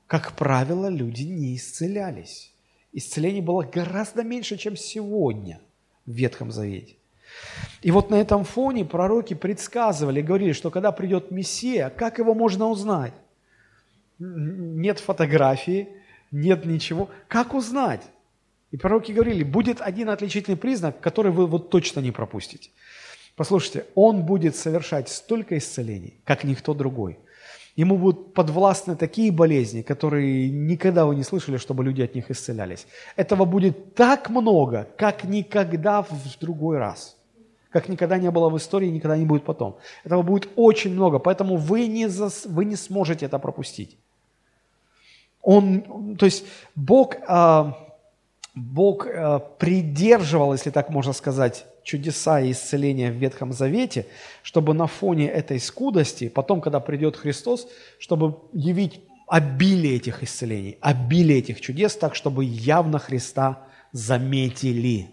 Как правило, люди не исцелялись исцелений было гораздо меньше, чем сегодня в Ветхом Завете. И вот на этом фоне пророки предсказывали, говорили, что когда придет Мессия, как его можно узнать? Нет фотографии, нет ничего. Как узнать? И пророки говорили, будет один отличительный признак, который вы вот точно не пропустите. Послушайте, он будет совершать столько исцелений, как никто другой. Ему будут подвластны такие болезни, которые никогда вы не слышали, чтобы люди от них исцелялись. Этого будет так много, как никогда в другой раз. Как никогда не было в истории, никогда не будет потом. Этого будет очень много, поэтому вы не, зас, вы не сможете это пропустить. Он, то есть Бог, э, Бог э, придерживал, если так можно сказать, чудеса и исцеления в Ветхом Завете, чтобы на фоне этой скудости, потом, когда придет Христос, чтобы явить обилие этих исцелений, обилие этих чудес, так, чтобы явно Христа заметили.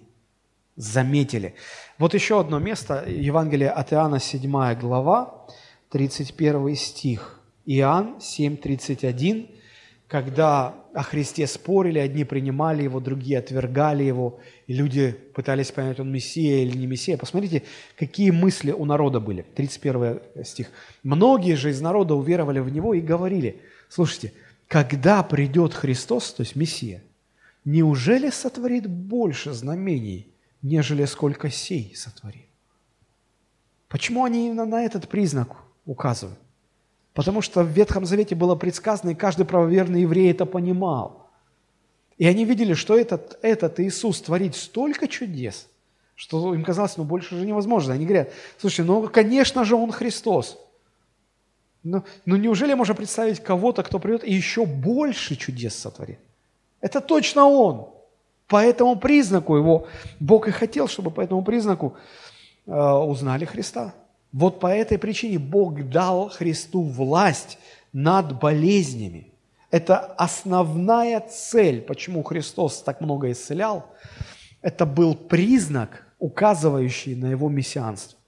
Заметили. Вот еще одно место, Евангелие от Иоанна, 7 глава, 31 стих. Иоанн 7, 31 когда о Христе спорили, одни принимали его, другие отвергали его, и люди пытались понять, он Мессия или не Мессия. Посмотрите, какие мысли у народа были. 31 стих. «Многие же из народа уверовали в Него и говорили, слушайте, когда придет Христос, то есть Мессия, неужели сотворит больше знамений, нежели сколько сей сотворит?» Почему они именно на этот признак указывают? Потому что в Ветхом Завете было предсказано, и каждый правоверный еврей это понимал. И они видели, что этот, этот Иисус творит столько чудес, что им казалось, ну больше же невозможно. Они говорят, слушай, ну конечно же Он Христос. Но, но неужели можно представить кого-то, кто придет и еще больше чудес сотворит? Это точно Он. По этому признаку его, Бог и хотел, чтобы по этому признаку э, узнали Христа. Вот по этой причине Бог дал Христу власть над болезнями. Это основная цель, почему Христос так много исцелял. Это был признак, указывающий на его мессианство.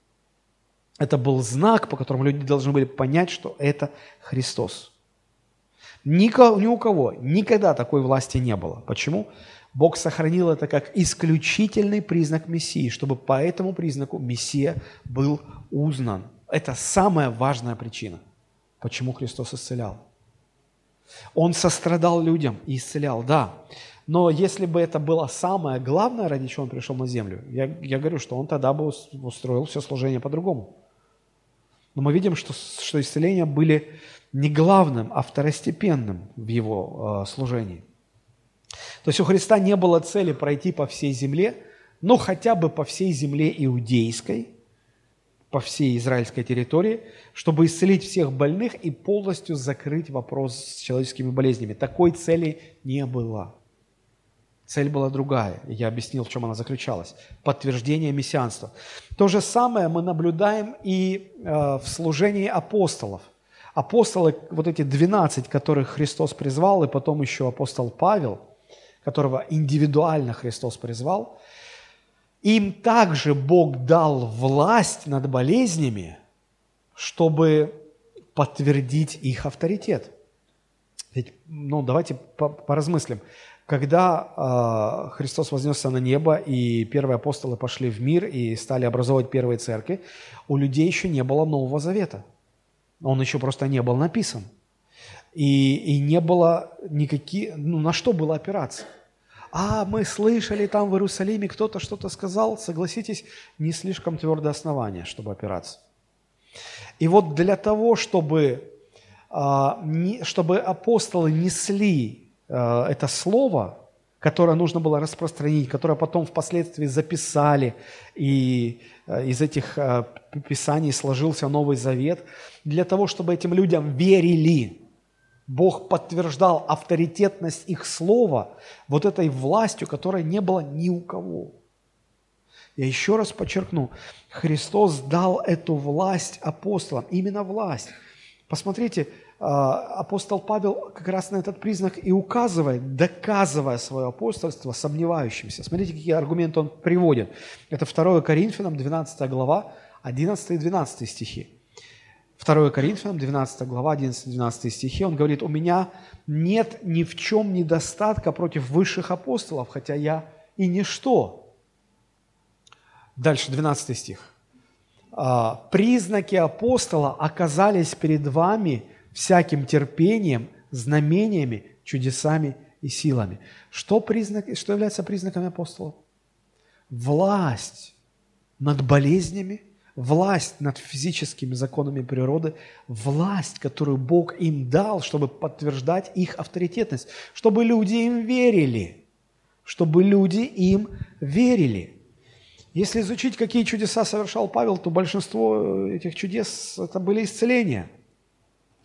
Это был знак, по которому люди должны были понять, что это Христос. Ни, у кого никогда такой власти не было. Почему? Бог сохранил это как исключительный признак Мессии, чтобы по этому признаку Мессия был узнан. Это самая важная причина, почему Христос исцелял. Он сострадал людям и исцелял, да. Но если бы это было самое главное, ради чего он пришел на землю, я, я говорю, что он тогда бы устроил все служение по-другому. Но мы видим, что, что исцеления были не главным, а второстепенным в его э, служении. То есть у Христа не было цели пройти по всей земле, но хотя бы по всей земле иудейской, по всей израильской территории, чтобы исцелить всех больных и полностью закрыть вопрос с человеческими болезнями. Такой цели не было. Цель была другая. Я объяснил, в чем она заключалась. Подтверждение мессианства. То же самое мы наблюдаем и э, в служении апостолов. Апостолы, вот эти 12, которых Христос призвал, и потом еще апостол Павел, которого индивидуально Христос призвал, им также Бог дал власть над болезнями, чтобы подтвердить их авторитет. Ведь, ну, давайте поразмыслим. Когда э, Христос вознесся на небо, и первые апостолы пошли в мир и стали образовывать первые церкви, у людей еще не было Нового Завета. Он еще просто не был написан. И, и не было никаких... Ну, на что было опираться? А, мы слышали там в Иерусалиме, кто-то что-то сказал. Согласитесь, не слишком твердое основание, чтобы опираться. И вот для того, чтобы, а, чтобы апостолы несли Э, это слово, которое нужно было распространить, которое потом впоследствии записали, и э, из этих писаний сложился Новый Завет, для того, чтобы этим людям верили. Бог подтверждал авторитетность их слова вот этой властью, которой не было ни у кого. Я еще раз подчеркну, Христос дал эту власть апостолам, именно власть. Посмотрите, а, апостол Павел как раз на этот признак и указывает, доказывая свое апостольство сомневающимся. Смотрите, какие аргументы он приводит. Это 2 Коринфянам, 12 глава, 11 и 12 стихи. 2 Коринфянам, 12 глава, 11-12 стихи, он говорит, «У меня нет ни в чем недостатка против высших апостолов, хотя я и ничто». Дальше, 12 стих. «А, «Признаки апостола оказались перед вами – всяким терпением, знамениями, чудесами и силами. Что, признак, что является признаками апостолов? Власть над болезнями, власть над физическими законами природы, власть, которую Бог им дал, чтобы подтверждать их авторитетность, чтобы люди им верили, чтобы люди им верили. Если изучить, какие чудеса совершал Павел, то большинство этих чудес – это были исцеления –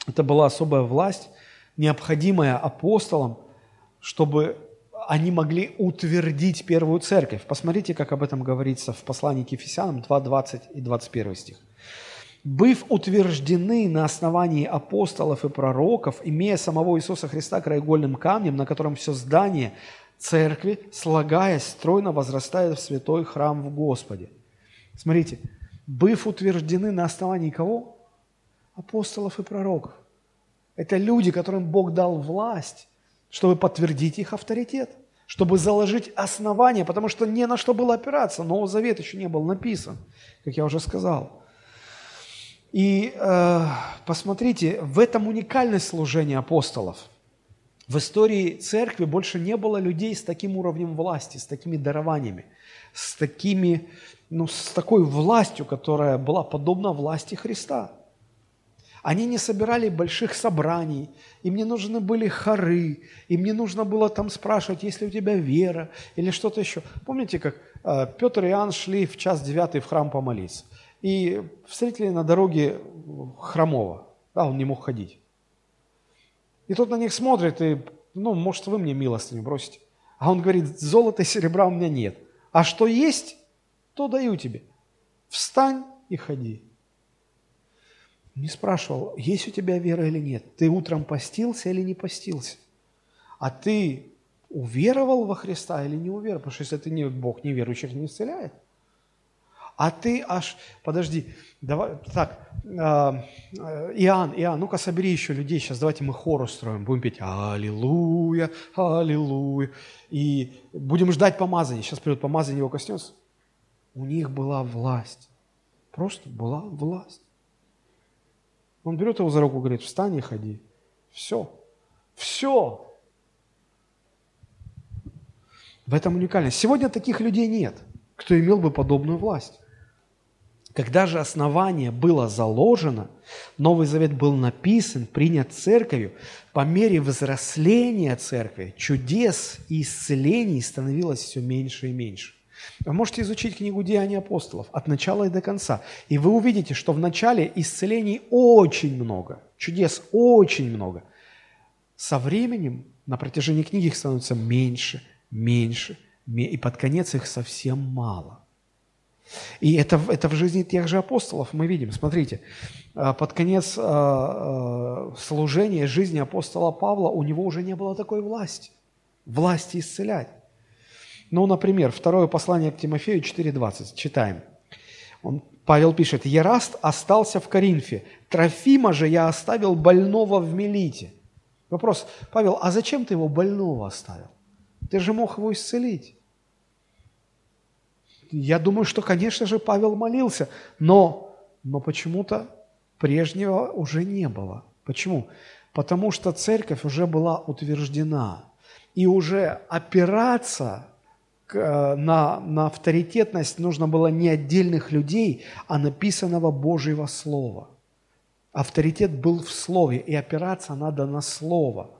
это была особая власть, необходимая апостолам, чтобы они могли утвердить первую церковь. Посмотрите, как об этом говорится в послании к Ефесянам 2, 20 и 21 стих. «Быв утверждены на основании апостолов и пророков, имея самого Иисуса Христа краеугольным камнем, на котором все здание церкви, слагаясь, стройно возрастает в святой храм в Господе». Смотрите, быв утверждены на основании кого? апостолов и пророков. Это люди, которым Бог дал власть, чтобы подтвердить их авторитет, чтобы заложить основания, потому что не на что было опираться. Новый Завет еще не был написан, как я уже сказал. И э, посмотрите, в этом уникальность служения апостолов. В истории церкви больше не было людей с таким уровнем власти, с такими дарованиями, с, такими, ну, с такой властью, которая была подобна власти Христа. Они не собирали больших собраний, им не нужны были хоры, им не нужно было там спрашивать, есть ли у тебя вера или что-то еще. Помните, как э, Петр и Иоанн шли в час девятый в храм помолиться, и встретили на дороге хромого, а он не мог ходить. И тот на них смотрит, и, ну, может, вы мне милостыню бросите. А он говорит, золота и серебра у меня нет, а что есть, то даю тебе. Встань и ходи. Не спрашивал, есть у тебя вера или нет. Ты утром постился или не постился. А ты уверовал во Христа или не уверовал? Потому что если ты не Бог неверующих не исцеляет. А ты аж, подожди, давай, так, а, Иоанн, Иоанн, ну-ка собери еще людей, сейчас давайте мы хор устроим, будем петь «Аллилуйя, Аллилуйя», и будем ждать помазания, сейчас придет помазание, его коснется. У них была власть, просто была власть. Он берет его за руку и говорит, встань и ходи. Все, все. В этом уникальность. Сегодня таких людей нет, кто имел бы подобную власть. Когда же основание было заложено, Новый Завет был написан, принят церковью, по мере взросления церкви чудес и исцелений становилось все меньше и меньше. Вы можете изучить книгу «Деяния апостолов» от начала и до конца, и вы увидите, что в начале исцелений очень много, чудес очень много. Со временем на протяжении книги их становится меньше, меньше, и под конец их совсем мало. И это, это в жизни тех же апостолов мы видим. Смотрите, а, под конец а, а, служения жизни апостола Павла у него уже не было такой власти, власти исцелять. Ну, например, второе послание к Тимофею 4.20. Читаем. Он, Павел пишет, «Ераст остался в Коринфе, Трофима же я оставил больного в Мелите». Вопрос, Павел, а зачем ты его больного оставил? Ты же мог его исцелить. Я думаю, что, конечно же, Павел молился, но, но почему-то прежнего уже не было. Почему? Потому что церковь уже была утверждена. И уже опираться на, на авторитетность нужно было не отдельных людей, а написанного Божьего Слова. Авторитет был в Слове, и опираться надо на Слово.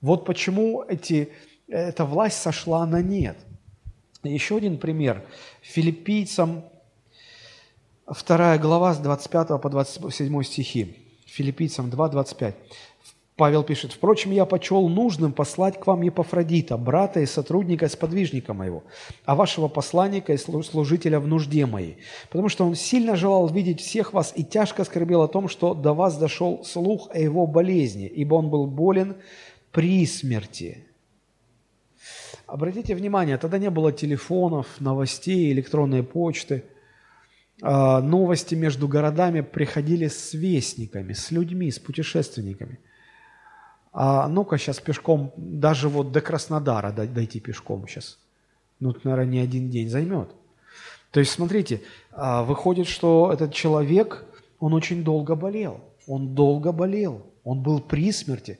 Вот почему эти, эта власть сошла на нет. Еще один пример. Филиппийцам 2 глава с 25 по 27 стихи. Филиппийцам 2, 25. Павел пишет, «Впрочем, я почел нужным послать к вам Епафродита, брата и сотрудника, сподвижника моего, а вашего посланника и служителя в нужде моей, потому что он сильно желал видеть всех вас и тяжко скорбел о том, что до вас дошел слух о его болезни, ибо он был болен при смерти». Обратите внимание, тогда не было телефонов, новостей, электронной почты. А, новости между городами приходили с вестниками, с людьми, с путешественниками. А ну-ка сейчас пешком, даже вот до Краснодара дойти пешком сейчас, ну, наверное, не один день займет. То есть, смотрите, а, выходит, что этот человек, он очень долго болел. Он долго болел. Он был при смерти.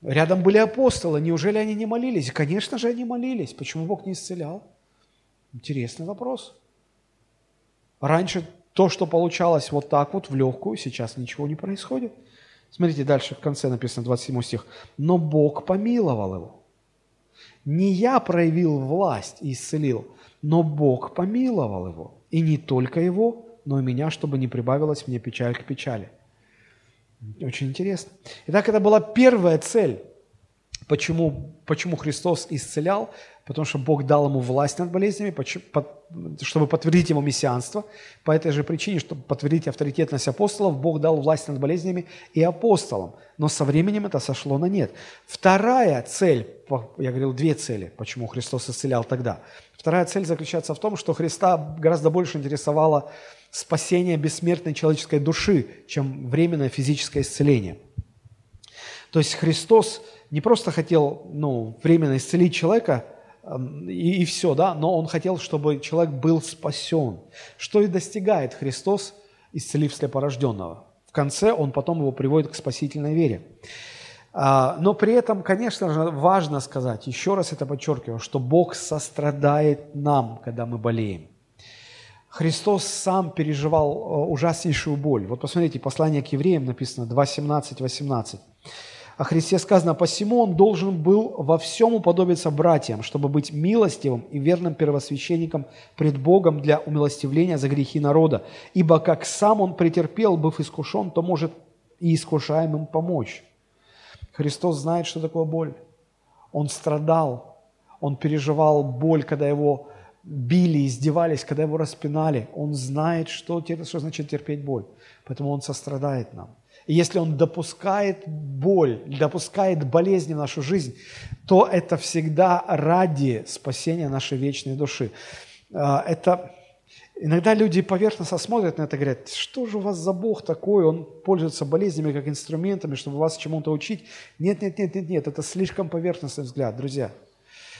Рядом были апостолы, неужели они не молились? Конечно же, они молились. Почему Бог не исцелял? Интересный вопрос. Раньше то, что получалось вот так вот, в легкую, сейчас ничего не происходит. Смотрите, дальше в конце написано 27 стих. «Но Бог помиловал его». Не я проявил власть и исцелил, но Бог помиловал его. И не только его, но и меня, чтобы не прибавилось мне печаль к печали. Очень интересно. Итак, это была первая цель. Почему, почему Христос исцелял? Потому что Бог дал ему власть над болезнями, чтобы подтвердить его мессианство. По этой же причине, чтобы подтвердить авторитетность апостолов, Бог дал власть над болезнями и апостолам. Но со временем это сошло на нет. Вторая цель, я говорил две цели, почему Христос исцелял тогда. Вторая цель заключается в том, что Христа гораздо больше интересовало спасение бессмертной человеческой души, чем временное физическое исцеление. То есть Христос не просто хотел ну, временно исцелить человека и, и все, да, но Он хотел, чтобы человек был спасен. Что и достигает Христос, исцелив слепорожденного. В конце Он потом его приводит к спасительной вере. А, но при этом, конечно же, важно сказать, еще раз это подчеркиваю, что Бог сострадает нам, когда мы болеем. Христос сам переживал э, ужаснейшую боль. Вот посмотрите, послание к евреям написано 2.17, 18. О Христе сказано, «Посему Он должен был во всем уподобиться братьям, чтобы быть милостивым и верным первосвященником пред Богом для умилостивления за грехи народа. Ибо как сам Он претерпел, быв искушен, то может и искушаемым помочь». Христос знает, что такое боль. Он страдал, Он переживал боль, когда Его били, издевались, когда его распинали, он знает, что, что значит терпеть боль. Поэтому он сострадает нам. Если он допускает боль, допускает болезни в нашу жизнь, то это всегда ради спасения нашей вечной души. А, это, Иногда люди поверхностно смотрят на это и говорят, что же у вас за Бог такой, он пользуется болезнями как инструментами, чтобы вас чему-то учить. Нет, нет, нет, нет, нет, это слишком поверхностный взгляд, друзья.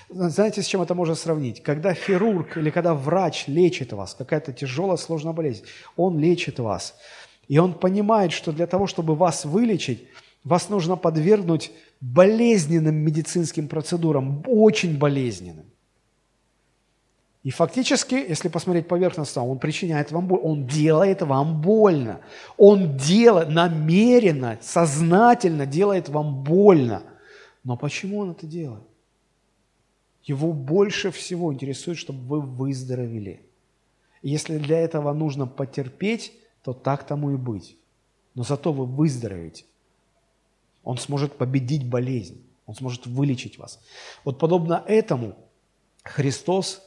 Знаете, с чем это можно сравнить? Когда хирург или когда врач лечит вас, какая-то тяжелая, сложная болезнь, он лечит вас. И он понимает, что для того, чтобы вас вылечить, вас нужно подвергнуть болезненным медицинским процедурам, очень болезненным. И фактически, если посмотреть поверхностно, он причиняет вам боль, он делает вам больно. Он делает, намеренно, сознательно делает вам больно. Но почему он это делает? Его больше всего интересует, чтобы вы выздоровели. И если для этого нужно потерпеть, то так тому и быть. Но зато вы выздоровеете. Он сможет победить болезнь. Он сможет вылечить вас. Вот подобно этому Христос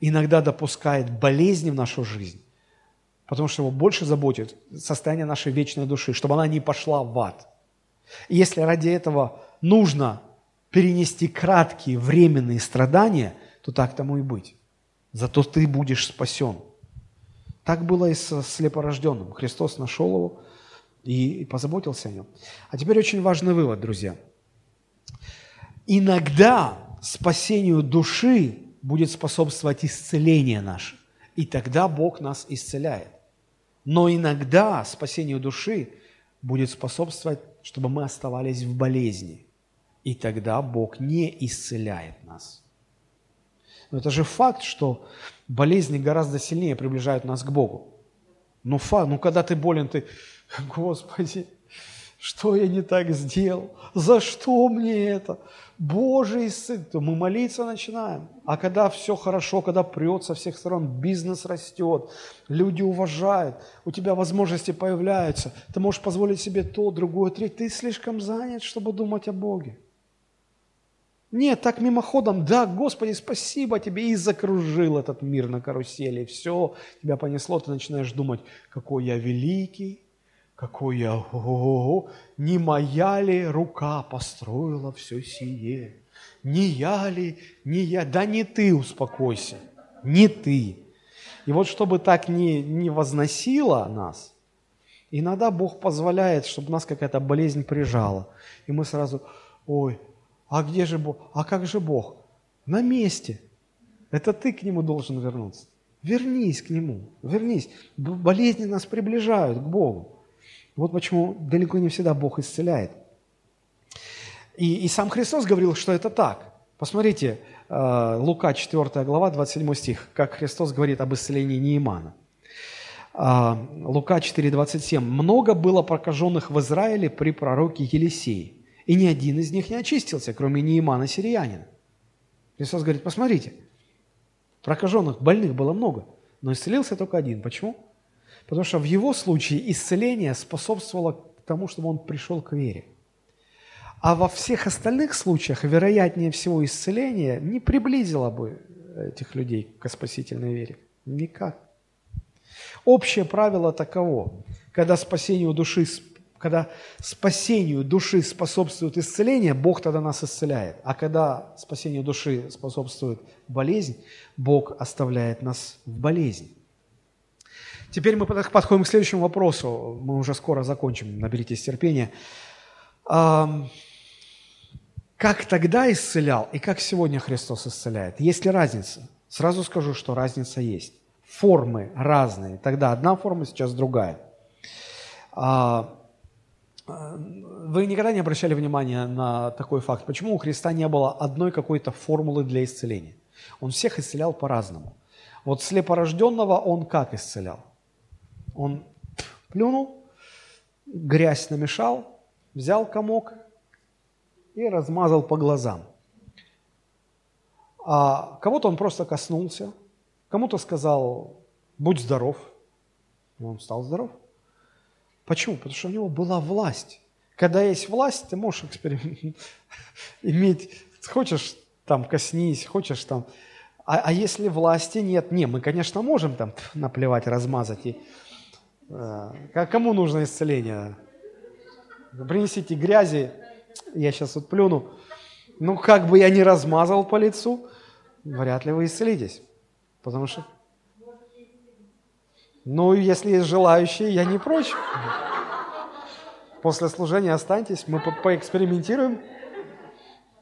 иногда допускает болезни в нашу жизнь, потому что его больше заботит состояние нашей вечной души, чтобы она не пошла в ад. И если ради этого нужно перенести краткие временные страдания, то так тому и быть. Зато ты будешь спасен. Так было и со слепорожденным. Христос нашел его и, позаботился о нем. А теперь очень важный вывод, друзья. Иногда спасению души будет способствовать исцеление наше. И тогда Бог нас исцеляет. Но иногда спасению души будет способствовать, чтобы мы оставались в болезни. И тогда Бог не исцеляет нас. Но это же факт, что болезни гораздо сильнее приближают нас к Богу. Ну, факт, ну когда ты болен, ты, Господи, что я не так сделал? За что мне это? Боже, исцель. Мы молиться начинаем. А когда все хорошо, когда прет со всех сторон, бизнес растет, люди уважают, у тебя возможности появляются, ты можешь позволить себе то, другое, третье. Ты слишком занят, чтобы думать о Боге. Нет, так мимоходом, да, Господи, спасибо тебе, и закружил этот мир на карусели, все, тебя понесло, ты начинаешь думать, какой я великий, какой я, ого, не моя ли рука построила все сие? Не я ли, не я, да не ты, успокойся, не ты. И вот чтобы так не, не возносило нас, иногда Бог позволяет, чтобы нас какая-то болезнь прижала. И мы сразу, ой, а где же Бог? А как же Бог? На месте. Это ты к Нему должен вернуться. Вернись к Нему, вернись. Болезни нас приближают к Богу. Вот почему далеко не всегда Бог исцеляет. И, и сам Христос говорил, что это так. Посмотрите, э, Лука 4 глава, 27 стих, как Христос говорит об исцелении Неимана. Э, Лука 4, 27. «Много было прокаженных в Израиле при пророке Елисее, и ни один из них не очистился, кроме Неимана сириянина». Христос говорит, посмотрите, прокаженных, больных было много, но исцелился только один. Почему? Потому что в его случае исцеление способствовало тому, чтобы он пришел к вере. А во всех остальных случаях, вероятнее всего, исцеление не приблизило бы этих людей к спасительной вере. Никак. Общее правило таково. Когда спасению души, когда спасению души способствует исцеление, Бог тогда нас исцеляет. А когда спасению души способствует болезнь, Бог оставляет нас в болезни. Теперь мы подходим к следующему вопросу. Мы уже скоро закончим, наберитесь терпения. Как тогда исцелял и как сегодня Христос исцеляет? Есть ли разница? Сразу скажу, что разница есть. Формы разные. Тогда одна форма, сейчас другая. А, вы никогда не обращали внимания на такой факт? Почему у Христа не было одной какой-то формулы для исцеления? Он всех исцелял по-разному. Вот слепорожденного он как исцелял? Он плюнул, грязь намешал, взял комок и размазал по глазам. А кого-то он просто коснулся, кому-то сказал, будь здоров, и он стал здоров. Почему? Потому что у него была власть. Когда есть власть, ты можешь эксперимент иметь, хочешь там коснись, хочешь там. А, а если власти нет, не, мы, конечно, можем там наплевать, размазать и как Кому нужно исцеление? Принесите грязи, я сейчас вот плюну. Ну, как бы я не размазал по лицу, вряд ли вы исцелитесь. Потому что... Ну, если есть желающие, я не прочь. После служения останьтесь, мы по поэкспериментируем.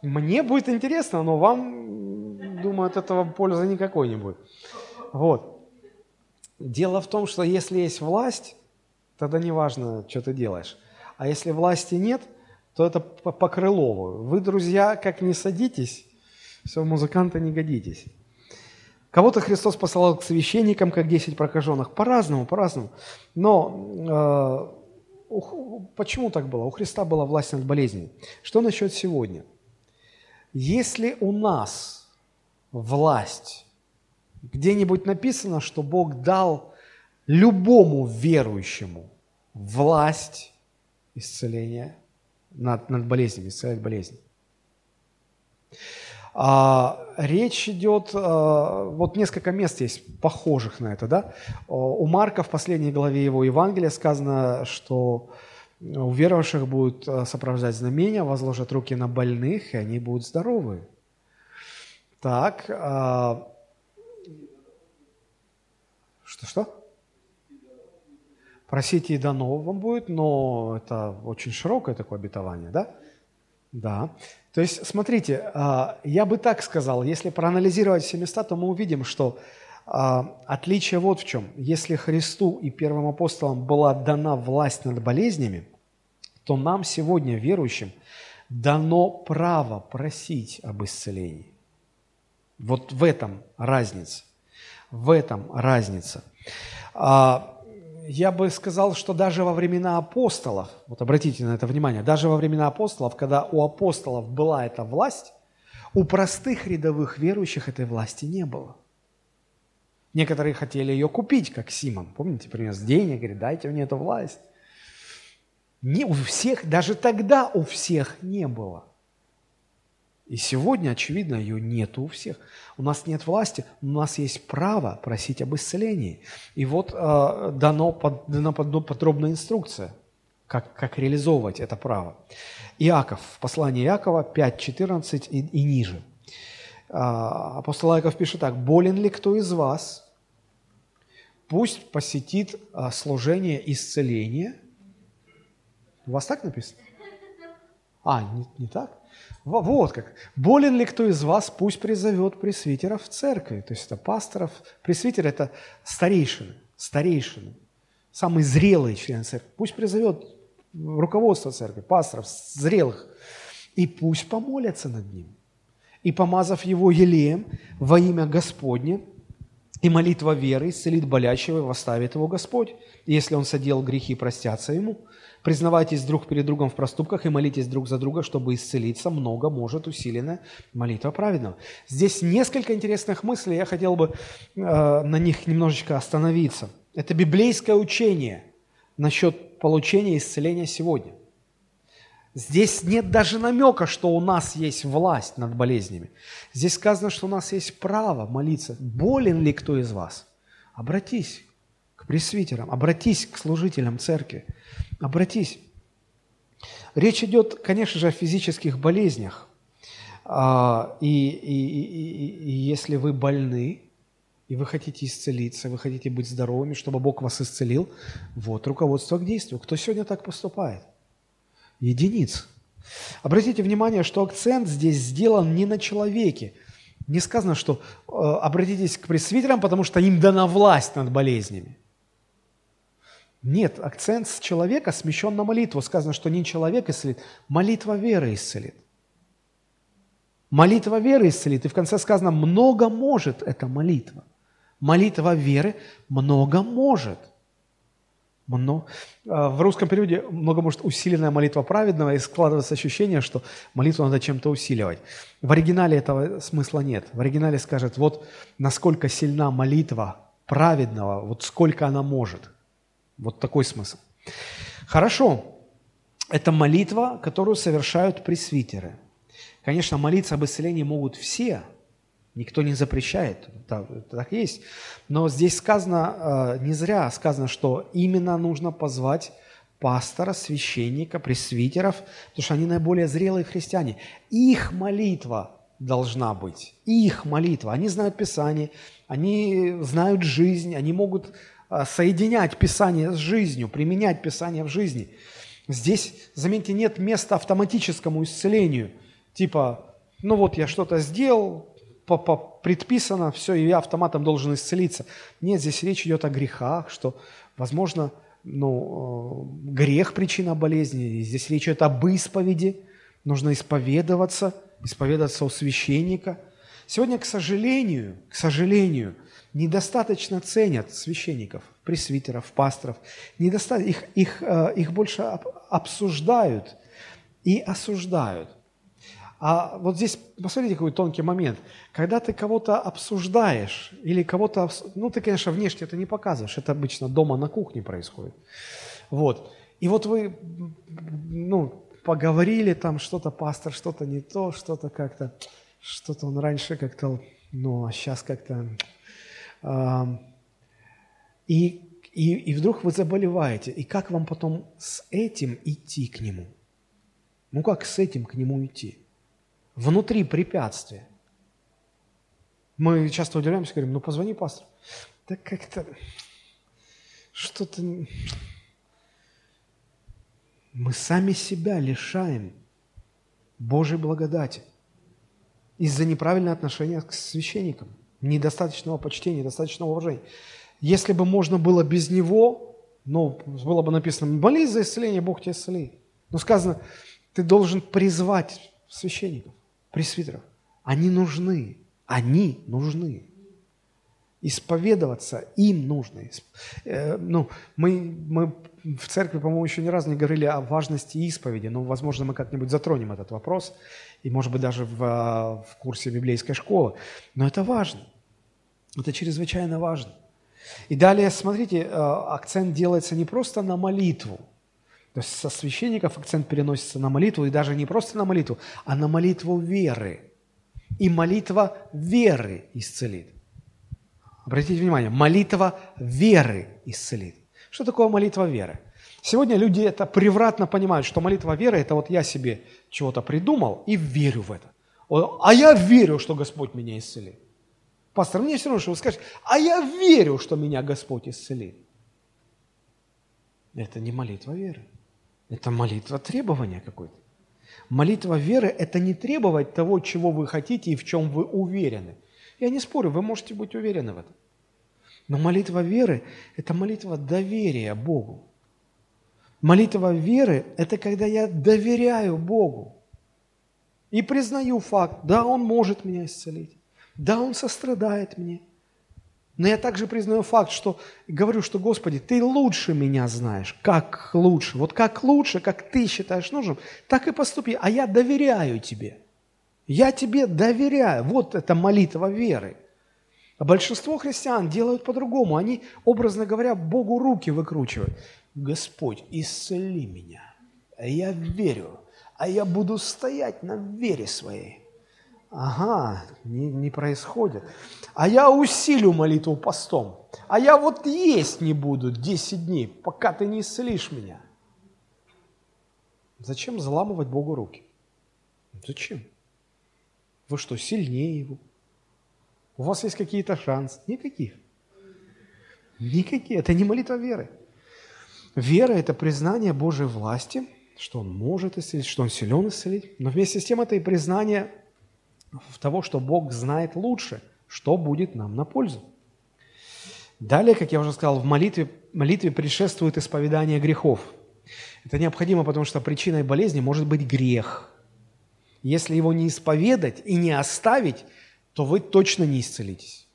Мне будет интересно, но вам, думаю, от этого пользы никакой не будет. Вот. Дело в том, что если есть власть, тогда не важно, что ты делаешь. А если власти нет, то это по Крылову. Вы, друзья, как не садитесь, все, музыканты не годитесь. Кого-то Христос посылал к священникам, как 10 прокаженных. По-разному, по-разному. Но э, у, почему так было? У Христа была власть над болезнью. Что насчет сегодня? Если у нас власть, где-нибудь написано, что Бог дал любому верующему власть исцеления над, над болезнями, исцелять болезни. А, речь идет, а, вот несколько мест есть похожих на это, да? У Марка в последней главе его Евангелия сказано, что у веровавших будут а, сопровождать знамения, возложат руки на больных, и они будут здоровы. Так, а, что-что? Просите, и дано вам будет, но это очень широкое такое обетование, да? Да. То есть, смотрите, а, я бы так сказал, если проанализировать все места, то мы увидим, что а, отличие вот в чем. Если Христу и первым апостолам была дана власть над болезнями, то нам сегодня, верующим, дано право просить об исцелении. Вот в этом разница. В этом разница. А, я бы сказал, что даже во времена апостолов, вот обратите на это внимание, даже во времена апостолов, когда у апостолов была эта власть, у простых рядовых верующих этой власти не было. Некоторые хотели ее купить, как Симон. Помните, принес денег, говорит, дайте мне эту власть. Не у всех, даже тогда у всех не было. И сегодня, очевидно, ее нет у всех. У нас нет власти, у нас есть право просить об исцелении. И вот э, дано, под, дана подробная инструкция, как, как реализовывать это право. Иаков, в послании Иакова 5.14 и, и ниже. А, апостол Иаков пишет так. «Болен ли кто из вас? Пусть посетит а, служение исцеления». У вас так написано? А, не, не так? Вот как. Болен ли кто из вас, пусть призовет пресвитеров в церкви. То есть это пасторов. Пресвитер – это старейшины, старейшины, самый зрелый член церкви. Пусть призовет руководство церкви, пасторов, зрелых. И пусть помолятся над ним. И помазав его елеем во имя Господне, и молитва веры исцелит болящего и восставит его Господь. И если он содел грехи, простятся ему – Признавайтесь друг перед другом в проступках и молитесь друг за друга, чтобы исцелиться. Много может усиленная молитва праведного. Здесь несколько интересных мыслей, я хотел бы э, на них немножечко остановиться. Это библейское учение насчет получения исцеления сегодня. Здесь нет даже намека, что у нас есть власть над болезнями. Здесь сказано, что у нас есть право молиться. Болен ли кто из вас? Обратись к пресвитерам, обратись к служителям церкви. Обратись. Речь идет, конечно же, о физических болезнях. А, и, и, и, и если вы больны, и вы хотите исцелиться, вы хотите быть здоровыми, чтобы Бог вас исцелил, вот руководство к действию. Кто сегодня так поступает? Единиц. Обратите внимание, что акцент здесь сделан не на человеке. Не сказано, что э, обратитесь к пресвитерам, потому что им дана власть над болезнями. Нет, акцент с человека смещен на молитву. Сказано, что не человек исцелит, молитва веры исцелит. Молитва веры исцелит. И в конце сказано, много может эта молитва. Молитва веры много может. Мно... А, в русском переводе много может усиленная молитва праведного, и складывается ощущение, что молитву надо чем-то усиливать. В оригинале этого смысла нет. В оригинале скажет, вот насколько сильна молитва праведного, вот сколько она может – вот такой смысл. Хорошо. Это молитва, которую совершают пресвитеры. Конечно, молиться об исцелении могут все, никто не запрещает, это так есть. Но здесь сказано, э, не зря сказано, что именно нужно позвать пастора, священника, пресвитеров, потому что они наиболее зрелые христиане. Их молитва должна быть, их молитва. Они знают Писание, они знают жизнь, они могут а, соединять Писание с жизнью, применять Писание в жизни. Здесь, заметьте, нет места автоматическому исцелению. Типа, ну вот я что-то сделал, предписано, все, и я автоматом должен исцелиться. Нет, здесь речь идет о грехах, что, возможно, ну, э, грех – причина болезни. Здесь речь идет об исповеди. Нужно исповедоваться, исповедоваться у священника. Сегодня, к сожалению, к сожалению, недостаточно ценят священников, пресвитеров, пасторов. Недоста... Их, их, э, их больше обсуждают и осуждают. А вот здесь, посмотрите, какой тонкий момент. Когда ты кого-то обсуждаешь или кого-то... Ну, ты, конечно, внешне это не показываешь. Это обычно дома на кухне происходит. Вот. И вот вы, ну, поговорили там что-то, пастор, что-то не то, что-то как-то... Что-то он раньше как-то... Ну, а сейчас как-то... Э, и, и, и вдруг вы заболеваете. И как вам потом с этим идти к нему? Ну, как с этим к нему идти? Внутри препятствия. Мы часто удивляемся, говорим, ну позвони пастору. Да как-то что-то... Мы сами себя лишаем Божьей благодати из-за неправильного отношения к священникам, недостаточного почтения, недостаточного уважения. Если бы можно было без него, ну, было бы написано, молись за исцеление, Бог тебя исцелит. Но сказано, ты должен призвать священников пресвитеров. Они нужны. Они нужны. Исповедоваться им нужно. Э, ну, мы, мы в церкви, по-моему, еще ни разу не говорили о важности исповеди, но, возможно, мы как-нибудь затронем этот вопрос, и, может быть, даже в, в курсе библейской школы. Но это важно. Это чрезвычайно важно. И далее, смотрите, э, акцент делается не просто на молитву, то есть со священников акцент переносится на молитву, и даже не просто на молитву, а на молитву веры. И молитва веры исцелит. Обратите внимание, молитва веры исцелит. Что такое молитва веры? Сегодня люди это превратно понимают, что молитва веры – это вот я себе чего-то придумал и верю в это. А я верю, что Господь меня исцелит. Пастор, мне все равно, что вы скажете, а я верю, что меня Господь исцелит. Это не молитва веры. Это молитва требования какой-то. Молитва веры – это не требовать того, чего вы хотите и в чем вы уверены. Я не спорю, вы можете быть уверены в этом. Но молитва веры – это молитва доверия Богу. Молитва веры – это когда я доверяю Богу и признаю факт, да, Он может меня исцелить, да, Он сострадает мне – но я также признаю факт, что говорю, что, Господи, Ты лучше меня знаешь. Как лучше? Вот как лучше, как Ты считаешь нужным, так и поступи. А я доверяю Тебе. Я Тебе доверяю. Вот это молитва веры. А большинство христиан делают по-другому. Они, образно говоря, Богу руки выкручивают. Господь, исцели меня. Я верю. А я буду стоять на вере своей. Ага, не, не происходит. А я усилю молитву постом. А я вот есть не буду 10 дней, пока ты не исцелишь меня. Зачем заламывать Богу руки? Зачем? Вы что, сильнее Его? У вас есть какие-то шансы? Никаких. Никакие. Это не молитва веры. Вера – это признание Божьей власти, что Он может исцелить, что Он силен исцелить. Но вместе с тем это и признание в того, что Бог знает лучше, что будет нам на пользу. Далее, как я уже сказал, в молитве, молитве предшествует исповедание грехов. Это необходимо, потому что причиной болезни может быть грех. Если его не исповедать и не оставить, то вы точно не исцелитесь.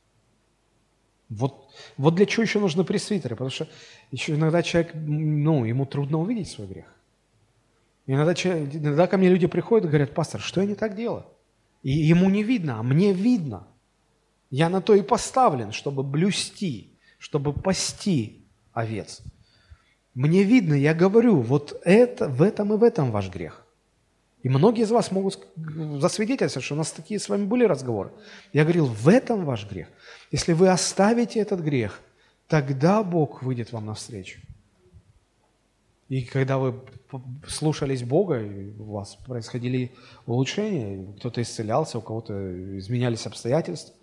Вот, вот для чего еще нужны пресвитеры, потому что еще иногда человек, ну, ему трудно увидеть свой грех. Иногда, иногда ко мне люди приходят и говорят, пастор, что я не так делаю? И ему не видно, а мне видно. Я на то и поставлен, чтобы блюсти, чтобы пасти овец. Мне видно, я говорю, вот это, в этом и в этом ваш грех. И многие из вас могут засвидетельствовать, что у нас такие с вами были разговоры. Я говорил, в этом ваш грех. Если вы оставите этот грех, тогда Бог выйдет вам навстречу. И когда вы слушались Бога, у вас происходили улучшения, кто-то исцелялся, у кого-то изменялись обстоятельства.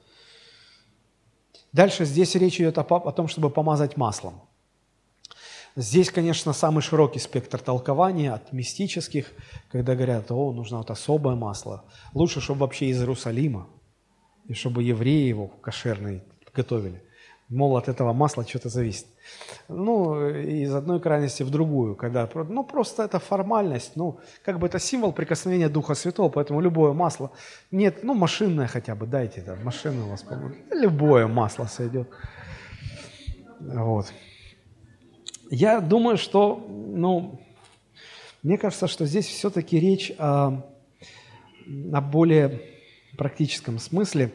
Дальше здесь речь идет о, о том, чтобы помазать маслом. Здесь, конечно, самый широкий спектр толкования от мистических, когда говорят, о, нужно вот особое масло. Лучше, чтобы вообще из Иерусалима, и чтобы евреи его кошерные готовили. Мол, от этого масла что-то зависит. Ну, из одной крайности в другую, когда, ну, просто это формальность, ну, как бы это символ прикосновения Духа Святого, поэтому любое масло, нет, ну, машинное хотя бы, дайте, да, машина у вас, по-моему, любое масло сойдет. Вот. Я думаю, что, ну, мне кажется, что здесь все-таки речь о, о более практическом смысле,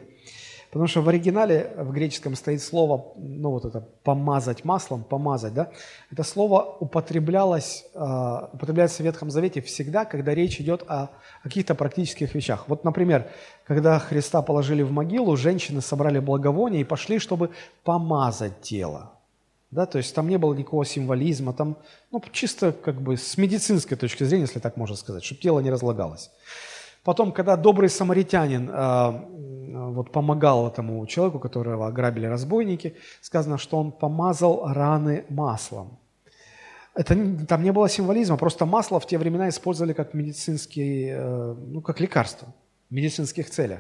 потому что в оригинале, в греческом стоит слово, ну вот это помазать маслом, помазать, да, это слово употреблялось, э, употребляется в Ветхом Завете всегда, когда речь идет о каких-то практических вещах. Вот, например, когда Христа положили в могилу, женщины собрали благовоние и пошли, чтобы помазать тело. Да, то есть там не было никакого символизма, там ну, чисто как бы с медицинской точки зрения, если так можно сказать, чтобы тело не разлагалось. Потом, когда добрый самаритянин э, вот помогал этому человеку, которого ограбили разбойники, сказано, что он помазал раны маслом. Это, там не было символизма, просто масло в те времена использовали как медицинский, э, ну, как лекарство в медицинских целях.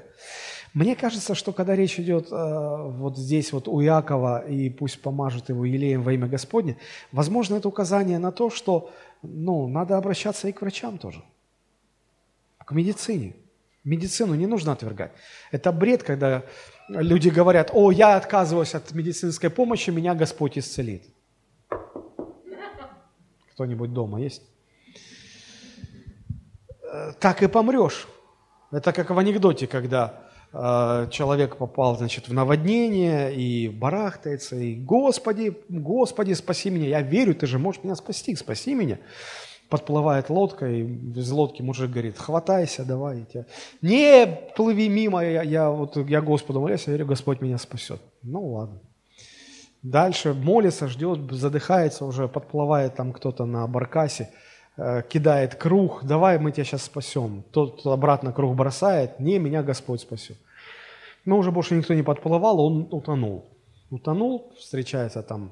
Мне кажется, что когда речь идет э, вот здесь вот у Иакова, и пусть помажут его елеем во имя Господне, возможно, это указание на то, что ну, надо обращаться и к врачам тоже, к медицине. Медицину не нужно отвергать. Это бред, когда люди говорят, о, я отказываюсь от медицинской помощи, меня Господь исцелит. Кто-нибудь дома есть? Э, так и помрешь. Это как в анекдоте, когда Э, человек попал, значит, в наводнение и барахтается, и «Господи, Господи, спаси меня, я верю, Ты же можешь меня спасти, спаси меня». Подплывает лодка, и из лодки мужик говорит, хватайся, давай. Тебя... Не, плыви мимо, я, я, вот, я Господу молюсь, я верю, Господь меня спасет. Ну ладно. Дальше молится, ждет, задыхается уже, подплывает там кто-то на баркасе, э, кидает круг, давай мы тебя сейчас спасем. Тот обратно круг бросает, не, меня Господь спасет. Но уже больше никто не подплывал, он утонул. Утонул, встречается там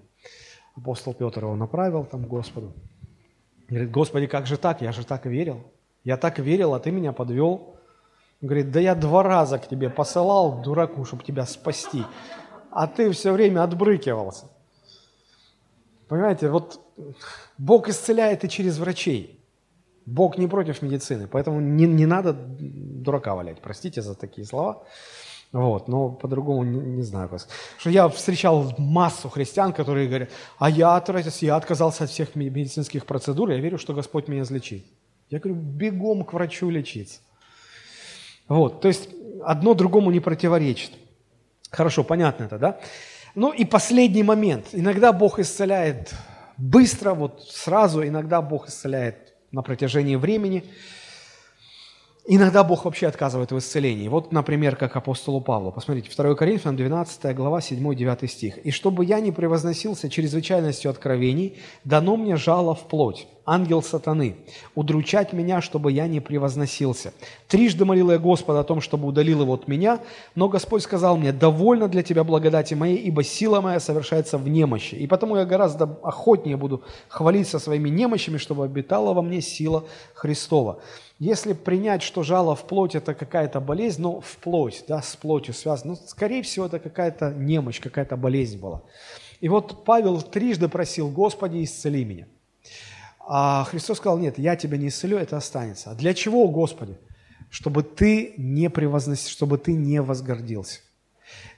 апостол Петр его направил там Господу. Говорит, Господи, как же так? Я же так верил. Я так верил, а ты меня подвел. Говорит, да я два раза к тебе посылал, дураку, чтобы тебя спасти. А ты все время отбрыкивался. Понимаете, вот Бог исцеляет и через врачей. Бог не против медицины, поэтому не, не надо дурака валять. Простите за такие слова. Вот, но по-другому не, не знаю как. Что я встречал массу христиан, которые говорят, а я, я отказался от всех медицинских процедур, я верю, что Господь меня излечит. Я говорю, бегом к врачу лечиться. Вот, то есть одно другому не противоречит. Хорошо, понятно это, да? Ну и последний момент. Иногда Бог исцеляет быстро, вот сразу, иногда Бог исцеляет на протяжении времени. Иногда Бог вообще отказывает в исцелении. Вот, например, как апостолу Павлу. Посмотрите, 2 Коринфянам 12 глава, 7-9 стих. «И чтобы я не превозносился чрезвычайностью откровений, дано мне жало в плоть, ангел сатаны, удручать меня, чтобы я не превозносился. Трижды молил я Господа о том, чтобы удалил его от меня, но Господь сказал мне, довольно для тебя благодати моей, ибо сила моя совершается в немощи. И потому я гораздо охотнее буду хвалиться своими немощами, чтобы обитала во мне сила Христова. Если принять, что жало в плоть – это какая-то болезнь, ну, в плоть, да, с плотью связано, ну, скорее всего, это какая-то немощь, какая-то болезнь была. И вот Павел трижды просил, Господи, исцели меня. А Христос сказал, нет, я тебя не исцелю, это останется. А для чего, Господи? Чтобы ты не превозносил, чтобы ты не возгордился.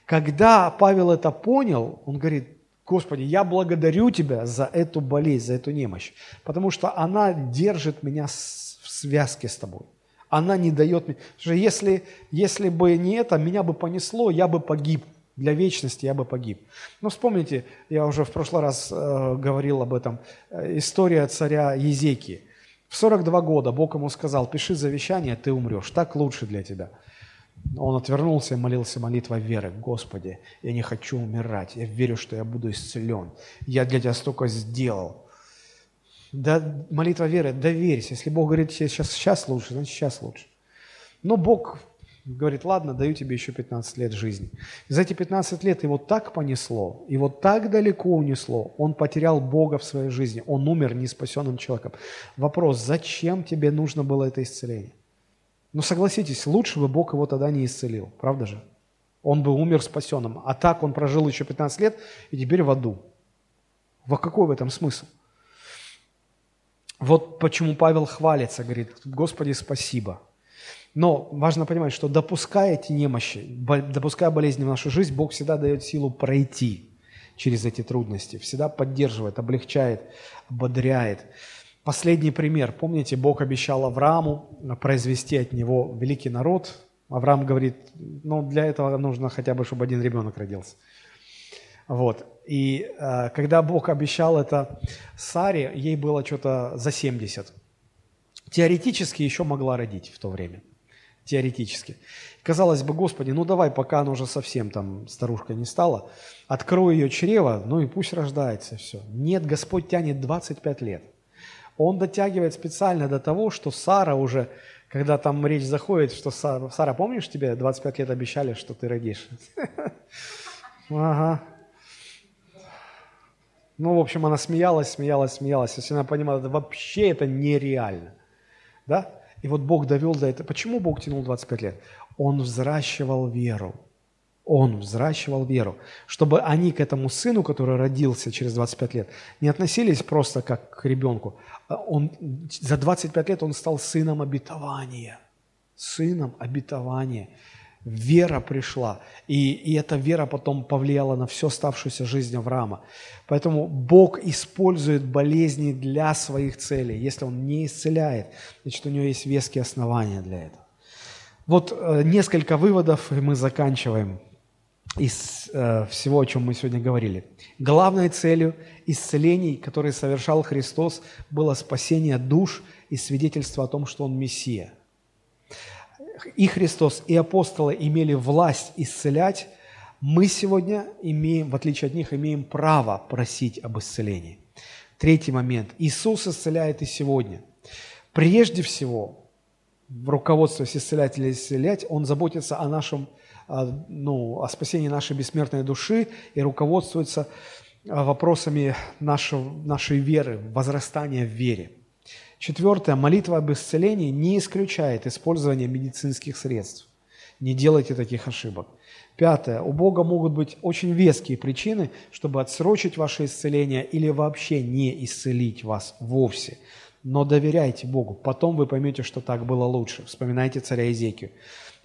Когда Павел это понял, он говорит, Господи, я благодарю Тебя за эту болезнь, за эту немощь, потому что она держит меня в связке с Тобой. Она не дает мне... Если, если бы не это, меня бы понесло, я бы погиб для вечности я бы погиб. Но вспомните, я уже в прошлый раз э, говорил об этом, э, история царя Езеки. В 42 года Бог ему сказал, пиши завещание, ты умрешь, так лучше для тебя. Он отвернулся и молился молитвой веры. Господи, я не хочу умирать, я верю, что я буду исцелен. Я для тебя столько сделал. Да, молитва веры, доверься. Если Бог говорит сейчас, сейчас лучше, значит сейчас лучше. Но Бог говорит, ладно, даю тебе еще 15 лет жизни. И за эти 15 лет его так понесло, его так далеко унесло, он потерял Бога в своей жизни, он умер неспасенным человеком. Вопрос, зачем тебе нужно было это исцеление? Ну, согласитесь, лучше бы Бог его тогда не исцелил, правда же? Он бы умер спасенным. А так он прожил еще 15 лет и теперь в аду. Во какой в этом смысл? Вот почему Павел хвалится, говорит, Господи, спасибо. Но важно понимать, что допуская эти немощи, допуская болезни в нашу жизнь, Бог всегда дает силу пройти через эти трудности, всегда поддерживает, облегчает, ободряет. Последний пример. Помните, Бог обещал Аврааму произвести от него великий народ. Авраам говорит, ну для этого нужно хотя бы, чтобы один ребенок родился. Вот. И э, когда Бог обещал это Саре, ей было что-то за 70. Теоретически еще могла родить в то время. Теоретически. Казалось бы, Господи, ну давай, пока она уже совсем там старушка не стала, открой ее чрево, ну и пусть рождается все. Нет, Господь тянет 25 лет. Он дотягивает специально до того, что Сара уже, когда там речь заходит, что Сара, Сара помнишь, тебе 25 лет обещали, что ты родишь? Ага, ну, в общем, она смеялась, смеялась, смеялась. Если она понимала, это вообще это нереально. Да? И вот Бог довел до этого. Почему Бог тянул 25 лет? Он взращивал веру. Он взращивал веру, чтобы они к этому сыну, который родился через 25 лет, не относились просто как к ребенку. А он, за 25 лет он стал сыном обетования. Сыном обетования вера пришла, и, и эта вера потом повлияла на всю оставшуюся жизнь Авраама. Поэтому Бог использует болезни для своих целей. Если Он не исцеляет, значит, у Него есть веские основания для этого. Вот э, несколько выводов, и мы заканчиваем из э, всего, о чем мы сегодня говорили. Главной целью исцелений, которые совершал Христос, было спасение душ и свидетельство о том, что Он Мессия – и Христос, и апостолы имели власть исцелять, мы сегодня имеем, в отличие от них, имеем право просить об исцелении. Третий момент. Иисус исцеляет и сегодня. Прежде всего, в руководстве исцелять или исцелять, Он заботится о нашем, ну, о спасении нашей бессмертной души и руководствуется вопросами нашего, нашей веры, возрастания в вере. Четвертое. Молитва об исцелении не исключает использование медицинских средств. Не делайте таких ошибок. Пятое. У Бога могут быть очень веские причины, чтобы отсрочить ваше исцеление или вообще не исцелить вас вовсе. Но доверяйте Богу. Потом вы поймете, что так было лучше. Вспоминайте царя Изекию.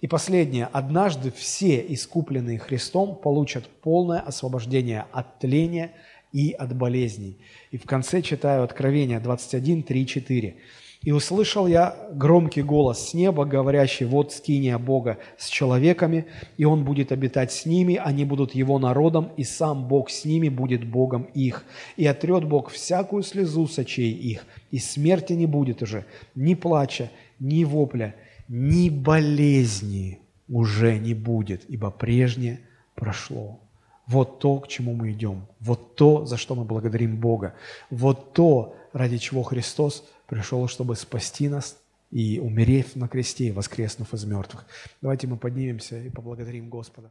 И последнее. Однажды все искупленные Христом получат полное освобождение от тления и от болезней. И в конце читаю Откровение 21, 3, 4. «И услышал я громкий голос с неба, говорящий, вот скиния Бога с человеками, и Он будет обитать с ними, они будут Его народом, и сам Бог с ними будет Богом их. И отрет Бог всякую слезу с очей их, и смерти не будет уже, ни плача, ни вопля, ни болезни уже не будет, ибо прежнее прошло». Вот то, к чему мы идем. Вот то, за что мы благодарим Бога. Вот то, ради чего Христос пришел, чтобы спасти нас и умереть на кресте, воскреснув из мертвых. Давайте мы поднимемся и поблагодарим Господа.